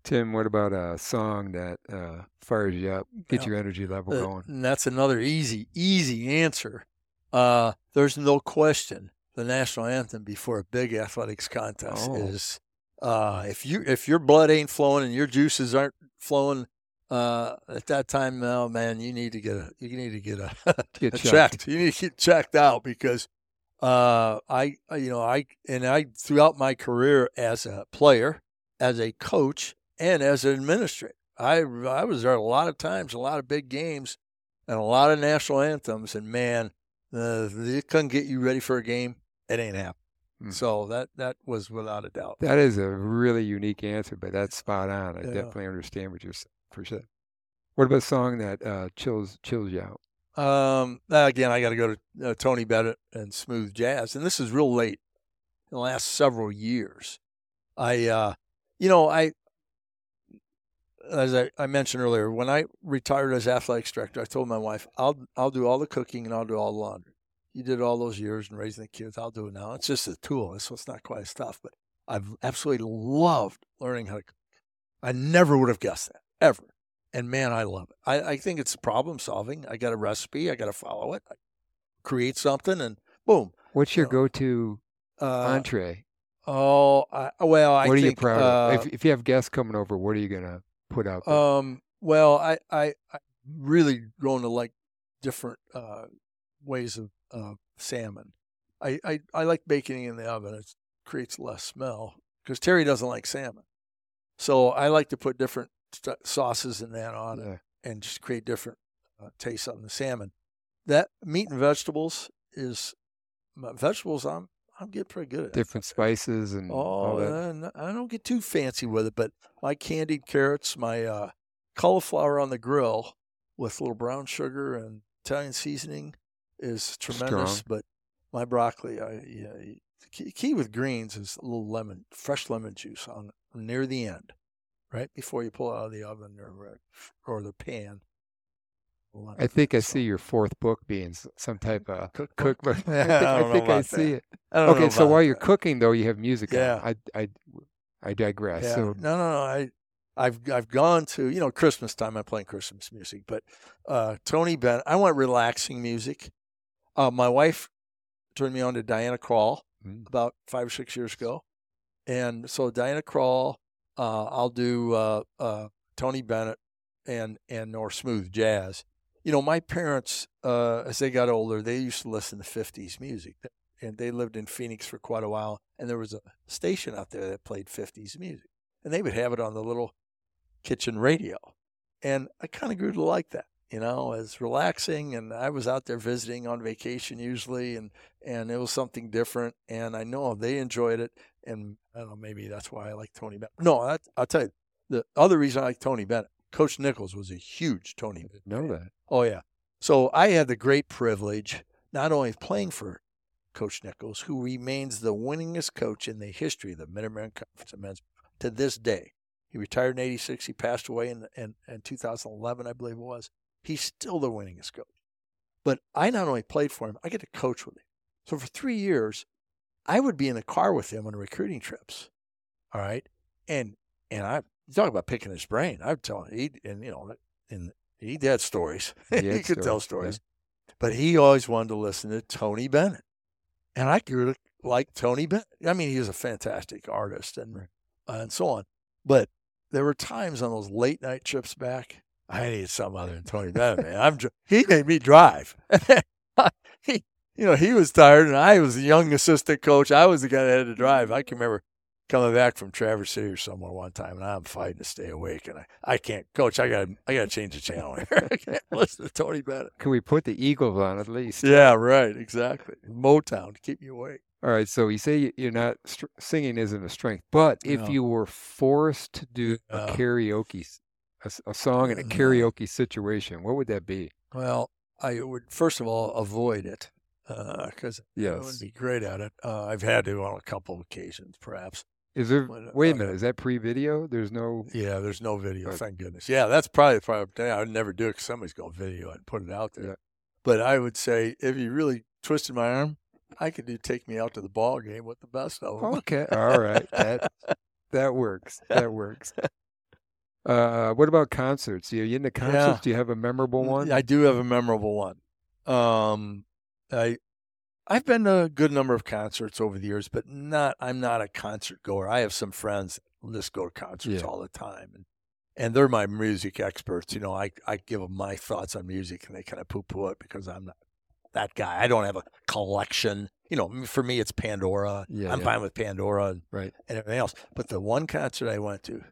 Speaker 1: Tim, what about a song that uh, fires you up, get
Speaker 2: Yeah.
Speaker 1: your energy level
Speaker 2: Uh,
Speaker 1: going?
Speaker 2: and that's another easy, easy answer. Uh, there's no question the national anthem before a big athletics contest
Speaker 1: Oh.
Speaker 2: is uh, if you if your blood ain't flowing and your juices aren't flowing uh, at that time, oh man, you need to get a you need to get a,
Speaker 1: Get
Speaker 2: a
Speaker 1: checked.
Speaker 2: You need to get checked out because uh, I I- you know I and I throughout my career as a player, as a coach, and as an administrator, I I was there a lot of times, a lot of big games, and a lot of national anthems, and man, uh, they couldn't get you ready for a game. It ain't happening.
Speaker 1: Hmm.
Speaker 2: So that that was without a doubt.
Speaker 1: That is a really unique answer, but that's spot on. I
Speaker 2: Yeah.
Speaker 1: definitely understand what you're saying for sure. What about a song that uh, chills chills you out?
Speaker 2: Um, again, I got to go to uh, Tony Bennett and smooth jazz, and this is real late in the last several years. I, uh, you know, I, as I, I mentioned earlier, when I retired as athletics director, I told my wife, "I'll I'll do all the cooking and I'll do all the laundry. You did all those years and raising the kids. I'll do it now. It's just a tool. So it's not quite as tough, but I've absolutely loved learning how to cook. I never would have guessed that ever. And man, I love it. I, I think it's problem solving. I got a recipe. I got to follow it. I create something, and boom.
Speaker 1: What's your
Speaker 2: Yeah.
Speaker 1: go-to
Speaker 2: Uh,
Speaker 1: entree?
Speaker 2: oh, I, well, I
Speaker 1: what are you proud
Speaker 2: uh,
Speaker 1: of? If, if you have guests coming over, what are you gonna put out there?
Speaker 2: Um, well, I, I, I really grown to like different uh, ways of uh, salmon. I, I, I like baking in the oven. It creates less smell because Terry doesn't like salmon. So I like to put different st- sauces in that on it
Speaker 1: Yeah.
Speaker 2: and just create different uh, tastes on the salmon. That meat and vegetables is my vegetables. I'm I'm getting pretty good at
Speaker 1: Different spices and
Speaker 2: Oh, n- I don't get too fancy with it, but my candied carrots, my uh, cauliflower on the grill with a little brown sugar and Italian seasoning is tremendous.
Speaker 1: Strong.
Speaker 2: But my broccoli, I yeah, the key, with greens is a little lemon, fresh lemon juice on near the end, right before you pull it out of the oven or uh, or the pan.
Speaker 1: I think I see your fourth book being some type of
Speaker 2: Cookbook?
Speaker 1: cookbook. I think
Speaker 2: I
Speaker 1: I,
Speaker 2: don't know
Speaker 1: think I see
Speaker 2: that.
Speaker 1: it.
Speaker 2: I
Speaker 1: Okay, so while you're cooking though, you have music
Speaker 2: Yeah.
Speaker 1: on. I I I digress.
Speaker 2: Yeah.
Speaker 1: So
Speaker 2: no, no, no. I, I've I've gone to you know Christmas time. I'm playing Christmas music, but uh, Tony Bennett. I want relaxing music. Uh, my wife turned me on to Diana Krall
Speaker 1: Mm.
Speaker 2: about five or six years ago, and so Diana Krall. Uh, I'll do uh, uh, Tony Bennett and and or smooth jazz. You know, my parents, uh, as they got older, they used to listen to '50s music, and they lived in Phoenix for quite a while. And there was a station out there that played '50s music, and they would have it on the little kitchen radio, and I kind of grew to like that. You know, as relaxing, and I was out there visiting on vacation usually, and and it was something different. And I know they enjoyed it, and I don't know, maybe that's why I like Tony Bennett. No, I, I'll tell you, the other reason I like Tony Bennett, Coach Nichols was a huge Tony. Bennett
Speaker 1: Know that.
Speaker 2: Oh yeah. So I had the great privilege not only of playing for Coach Nichols, who remains the winningest coach in the history of the Mid American Conference of Men's to this day. He retired in '86. He passed away in, in in 2011, I believe it was. He's still the winningest coach. But I not only played for him, I get to coach with him. So for three years, I would be in the car with him on recruiting trips. All right, and and I you talk about picking his brain. I'm telling you, he and you know, and he had stories.
Speaker 1: He
Speaker 2: He,
Speaker 1: had
Speaker 2: could tell
Speaker 1: stories,
Speaker 2: stories. But he always wanted to listen to Tony Bennett. And I grew to like Tony Bennett. I mean, he was a fantastic artist and
Speaker 1: Right.
Speaker 2: and so on. But there were times on those late night trips back, I needed something other than Tony Bennett, man. I'm he made me drive. he, you know, he was tired and I was the young assistant coach. I was the guy that had to drive. I can remember coming back from Traverse City or somewhere one time, and I'm fighting to stay awake, and I, I can't, coach. I got I got to change the channel here. I can't listen to Tony Bennett.
Speaker 1: Can we put the Eagles on at least?
Speaker 2: Yeah, right, exactly. Motown to keep me awake.
Speaker 1: All right. So you say you're not str- singing isn't a strength, but if
Speaker 2: No.
Speaker 1: you were forced to do a karaoke, a song in a karaoke situation, what would that be?
Speaker 2: Well, I would first of all avoid it because I
Speaker 1: Yes.
Speaker 2: wouldn't be great at it. Uh, I've had to on a couple of occasions, perhaps.
Speaker 1: Is there? Wait a
Speaker 2: uh,
Speaker 1: minute. Is that pre-video? There's no.
Speaker 2: Yeah, there's no video,
Speaker 1: Right.
Speaker 2: thank goodness. Yeah, that's probably the problem. I would never do it because somebody's going to video it and put it out there.
Speaker 1: Yeah.
Speaker 2: But I would say if you really twisted my arm, I could do take me out to the ball game with the best of them.
Speaker 1: Okay. All right. That that works. That works. Uh, what about concerts? Are you into concerts? Do you have a memorable one?
Speaker 2: I do have a memorable one. Um, I I've been to a good number of concerts over the years, but not I'm not a concert goer. I have some friends that just go to concerts
Speaker 1: Yeah.
Speaker 2: all the time, and and they're my music experts. You know, I I give them my thoughts on music, and they kind of poo poo it because I'm not that guy. I don't have a collection. You know, for me, it's Pandora.
Speaker 1: Yeah,
Speaker 2: I'm
Speaker 1: yeah.
Speaker 2: fine with Pandora and,
Speaker 1: Right.
Speaker 2: and everything else. But the one concert I went to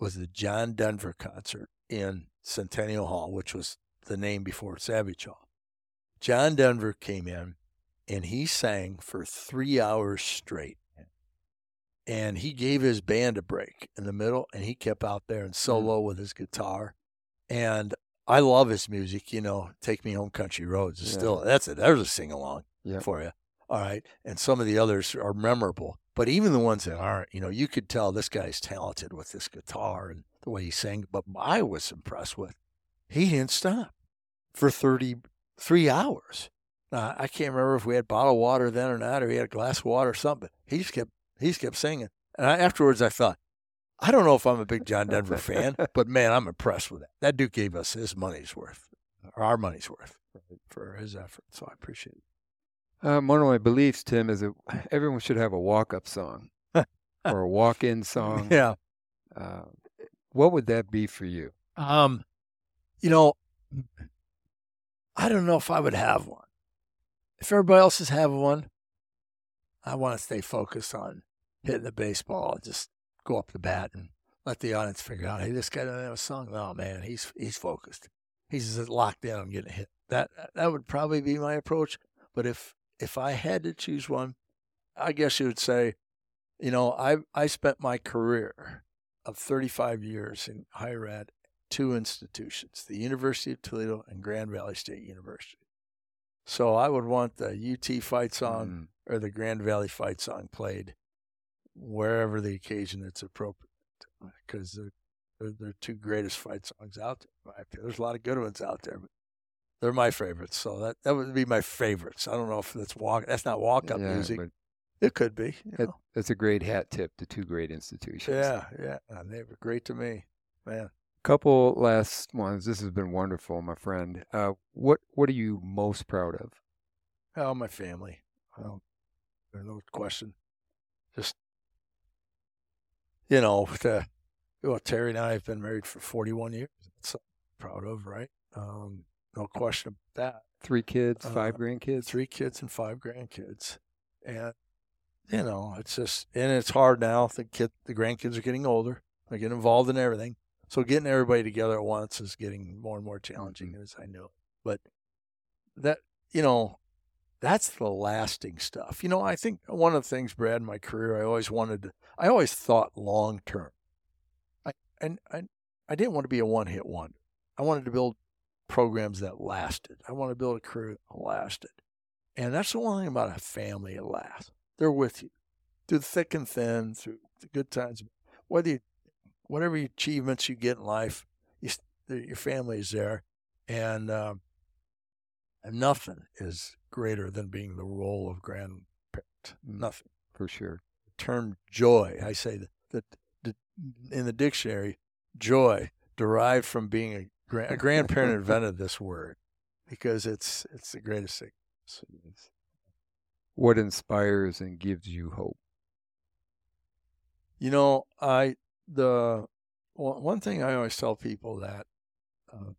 Speaker 2: was the John Denver concert in Centennial Hall, which was the name before Savage Hall. John Denver came in and he sang for three hours straight. And he gave his band a break in the middle and he kept out there and mm-hmm. solo with his guitar. And I love his music, you know, Take Me Home Country Roads is
Speaker 1: Yeah.
Speaker 2: still that's it. There's a sing along
Speaker 1: Yeah.
Speaker 2: for you. All right. And some of the others are memorable. But even the ones that aren't, you know, you could tell this guy's talented with this guitar and the way he sang. But I was impressed with he didn't stop for 33 hours. Now, I can't remember if we had bottled water then or not, or he had a glass of water or something. He just kept he just kept singing. And I, afterwards, I thought, I don't know if I'm a big John Denver fan, but man, I'm impressed with that. That dude gave us his money's worth, or our money's worth, for his effort. So I appreciate it.
Speaker 1: Um, one of my beliefs, Tim, is that everyone should have a walk-up song or a walk-in song.
Speaker 2: Yeah.
Speaker 1: Uh, what would that be for you?
Speaker 2: Um, you know, I don't know if I would have one. If everybody else is having one, I want to stay focused on hitting the baseball and just go up the bat and let the audience figure out, hey, this guy doesn't have a song. No, man, he's he's focused. He's just locked in on getting hit. That that would probably be my approach. But if if I had to choose one, I guess you would say, you know, I I spent my career of 35 years in higher ed two institutions, the University of Toledo and Grand Valley State University. So I would want the UT fight song
Speaker 1: Mm,
Speaker 2: or the Grand Valley fight song played wherever the occasion it's appropriate because they're, they're, they're two greatest fight songs out there. in my opinion. There's a lot of good ones out there, but they're my favorites. So that, that would be my favorites. I don't know if that's walk. That's not walk up
Speaker 1: yeah,
Speaker 2: music. It could be.
Speaker 1: that, that's a great hat tip to two great institutions.
Speaker 2: Yeah, yeah. They were great to me, man.
Speaker 1: Couple last ones. This has been wonderful, my friend. Uh, what What are you most proud of?
Speaker 2: Oh, my family. Well, there's no question. Just, you know, to well, Terry and I have been married for 41 years. That's something I'm proud of, right? Um, no question about that.
Speaker 1: Three kids,
Speaker 2: Uh,
Speaker 1: five grandkids.
Speaker 2: Three kids and five grandkids, and you know, it's just and it's hard now. The kid, the grandkids are getting older. They get involved in everything. So getting everybody together at once is getting more and more challenging, mm-hmm. as I know. But that you know, that's the lasting stuff. You know, I think one of the things, Brad, in my career, I always wanted to. I always thought long term. I and I, I didn't want to be a one hit wonder. I wanted to build programs that lasted. I want to build a career that lasted. And that's the one thing about a family it lasts. They're with you through the thick and thin, through the good times. Whether you, whatever achievements you get in life, you, your family is there. And, um, and nothing is greater than being the role of grandparent. Nothing.
Speaker 1: for sure.
Speaker 2: The term joy, I say that, that, that in the dictionary, joy derived from being a, grand, a grandparent invented this word because it's it's the greatest thing.
Speaker 1: What inspires and gives you hope?
Speaker 2: You know, I the one thing I always tell people that uh,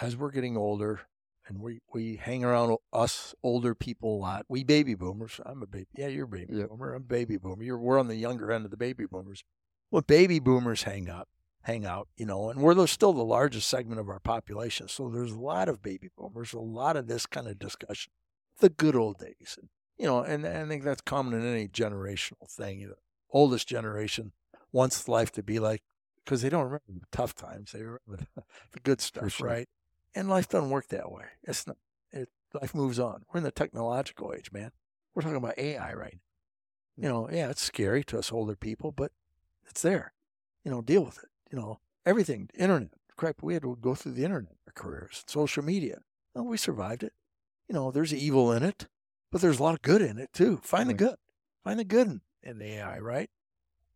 Speaker 2: as we're getting older and we we hang around us older people a lot. We baby boomers. I'm a baby. Yeah, you're a baby boomer. I'm a baby boomer. You're we're on the younger end of the baby boomers. Well, baby boomers hang out, hang out, you know, and we're still the largest segment of our population. So there's a lot of baby boomers, a lot of this kind of discussion, the good old days, and you know, and, and I think that's common in any generational thing. You know, oldest generation wants life to be like because they don't remember the tough times; they remember the, good stuff,
Speaker 1: sure.
Speaker 2: right? And life doesn't work that way. It's not. It life moves on. We're in the technological age, man. We're talking about AI right now. You know, yeah, it's scary to us older people, but it's there. You know, deal with it. You know, everything, internet. Crap, we had to go through the internet, our careers, social media. No, we survived it. You know, there's evil in it, but there's a lot of good in it too. Find the good. Find the good in, in the AI, right?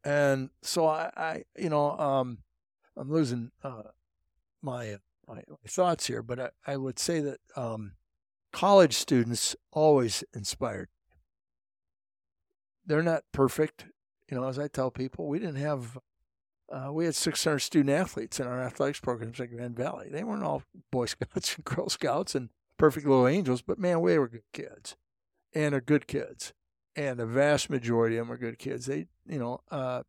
Speaker 2: And so I, I you know, um, I'm losing uh, my, my thoughts here, but I, I would say that um, college students always inspired. They're not perfect, you know. As I tell people, we didn't have uh, we had 600 student athletes in our athletics programs at Grand Valley. They weren't all Boy Scouts and Girl Scouts and perfect little angels, but man, we were good kids, and are good kids, and the vast majority of them are good kids. They, you know, uh,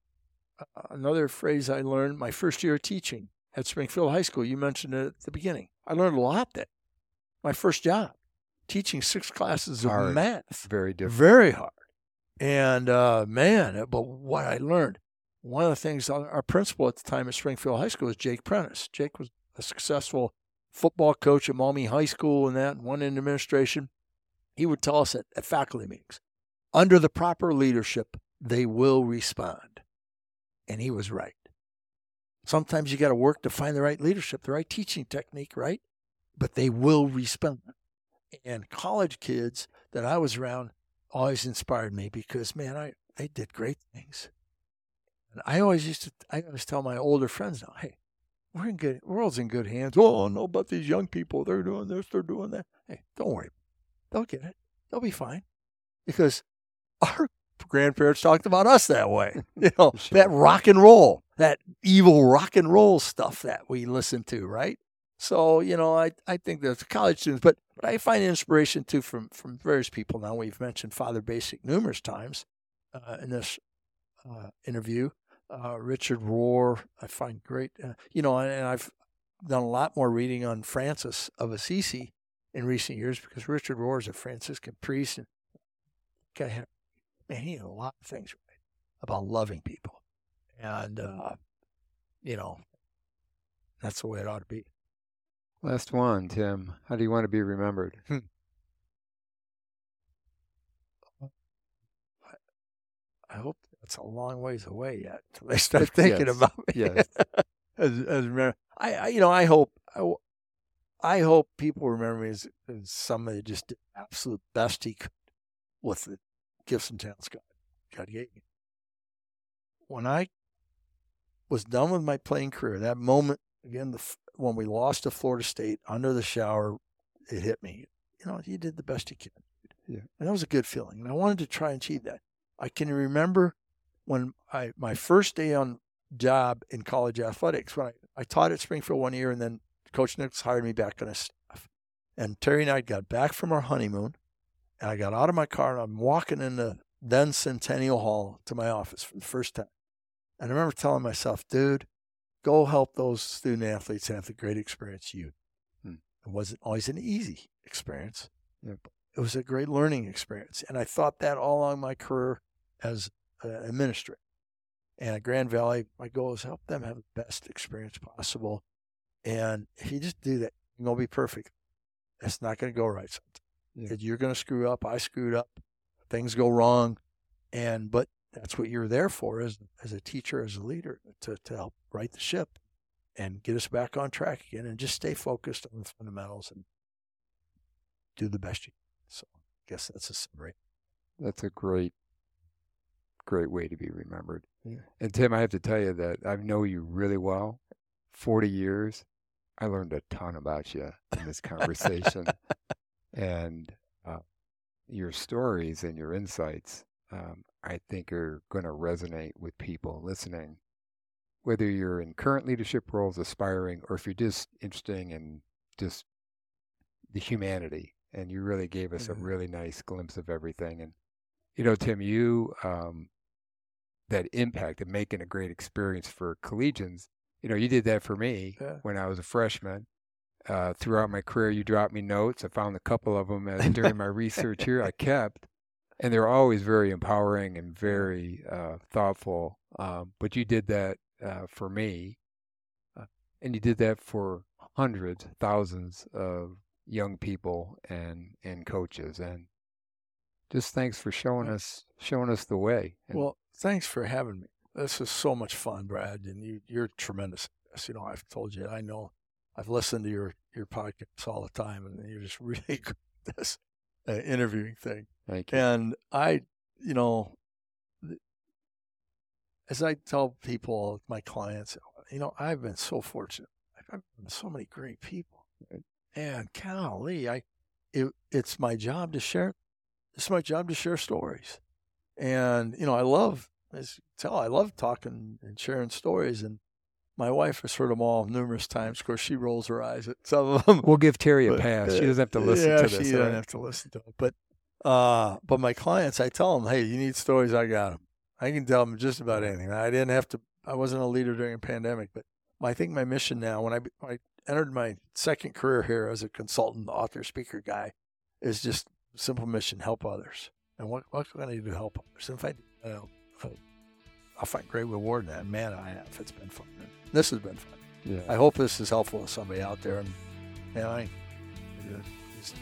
Speaker 2: another phrase I learned my first year of teaching at Springfield High School. You mentioned it at the beginning. I learned a lot there. My first job, teaching six classes of
Speaker 1: Hard.
Speaker 2: math
Speaker 1: Very different.
Speaker 2: very hard. And uh, man, but what I learned, one of the things our our principal at the time at Springfield High School was Jake Prentice. Jake was a successful football coach at Maumee High School and that, and one in administration. He would tell us at, at faculty meetings, under the proper leadership, they will respond. And he was right. Sometimes you got to work to find the right leadership, the right teaching technique, right? But they will respond. And college kids that I was around always inspired me because man, I they did great things. And I always used to I always tell my older friends now, hey, we're in good world's in good hands. Oh, no, but these young people, they're doing this, they're doing that. Hey, don't worry. They'll get it. They'll be fine. Because our grandparents talked about us that way. You know,
Speaker 1: Sure.
Speaker 2: that rock and roll, that evil rock and roll stuff that we listen to, right? So, you know, I, I think that's college students, but, but I find inspiration too from, from various people. Now, we've mentioned Father Bacik numerous times uh, in this uh, interview. Uh, Richard Rohr, I find great. Uh, you know, and, and I've done a lot more reading on Francis of Assisi in recent years because Richard Rohr is a Franciscan priest and guy had, man, he had a lot of things right about loving people. And, uh, you know, that's the way it ought to be.
Speaker 1: Last one, Tim. How do you want to be remembered?
Speaker 2: I hope that's a long ways away yet till they start thinking
Speaker 1: Yes.
Speaker 2: about me.
Speaker 1: Yes.
Speaker 2: as, as remember, I, I, you know, I hope, I, I hope people remember me as, as somebody that just did absolute best he could with the gifts and talents God, God gave me. When I was done with my playing career, that moment again, the, when we lost to Florida State under the shower, it hit me. You know, you did the best you could.
Speaker 1: Yeah.
Speaker 2: And that was a good feeling. And I wanted to try and achieve that. I can remember when I my first day on job in college athletics when I, I taught at Springfield one year, and then Coach Nicks hired me back on his staff. And Terry and I got back from our honeymoon, and I got out of my car and I'm walking in the then Centennial Hall to my office for the first time. And I remember telling myself, dude, go help those student athletes have the great experience you. Hmm. It wasn't always an easy experience. It was a great learning experience. And I thought that all along my career as an administrator. And at Grand Valley, my goal is help them have the best experience possible. And if you just do that, you're going to be perfect. It's not going to go right sometimes. Yeah. You're going to screw up. I screwed up. Things go wrong. And, but that's what you're there for as, as a teacher, as a leader, to, to help right the ship and get us back on track again and just stay focused on the fundamentals and do the best you can. So I guess that's a summary.
Speaker 1: That's a great, great way to be remembered. Yeah. And Tim, I have to tell you that I know you really well. 40 years. I learned a ton about you in this conversation. And uh, your stories and your insights, um, I think, are going to resonate with people listening, whether you're in current leadership roles, aspiring, or if you're just interested in just the humanity and you really gave us mm-hmm. a really nice glimpse of everything. And you know, Tim, you um, that impact of making a great experience for collegians. You know, you did that for me yeah. when I was a freshman. Uh, throughout my career, you dropped me notes. I found a couple of them as, during my research here. I kept, and they're always very empowering and very uh, thoughtful. Um, but you did that uh, for me, uh, and you did that for hundreds, thousands of young people and and coaches and just thanks for showing us showing us the way.
Speaker 2: And well, thanks for having me. This is so much fun, Brad, and you you're tremendous. You know, I've told you, I know, I've listened to your your podcasts all the time, and you're just really good at this uh, interviewing thing.
Speaker 1: Thank you.
Speaker 2: And I, you know, as I tell people, my clients, you know, I've been so fortunate. I've met so many great people. And golly, I, it, it's my job to share. It's my job to share stories, and you know, I love, as you tell, I love talking and sharing stories. And my wife has heard them all numerous times. Of course, she rolls her eyes at some of them.
Speaker 1: We'll give Terry a but, pass. She doesn't have to listen
Speaker 2: yeah,
Speaker 1: to this.
Speaker 2: she doesn't have to listen to it. But, uh, but my clients, I tell them, hey, you need stories, I got them. I can tell them just about anything. I didn't have to. I wasn't a leader during a pandemic, but I think my mission now, when I, when I entered my second career here as a consultant, author, speaker guy, is just simple mission: help others. And what what can I do to help others? And if I, uh, I'll find great reward in that. Man, I have. It's been fun. This has been fun. Yeah. I hope this is helpful to somebody out there. And know, I just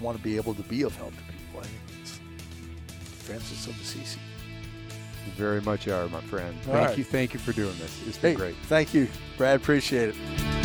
Speaker 2: want to be able to be of help to people. I think it's Francis of Assisi.
Speaker 1: You very much are, my friend. All thank right. you. Thank you for doing this. It's been
Speaker 2: hey,
Speaker 1: great.
Speaker 2: Thank you, Brad. Appreciate it.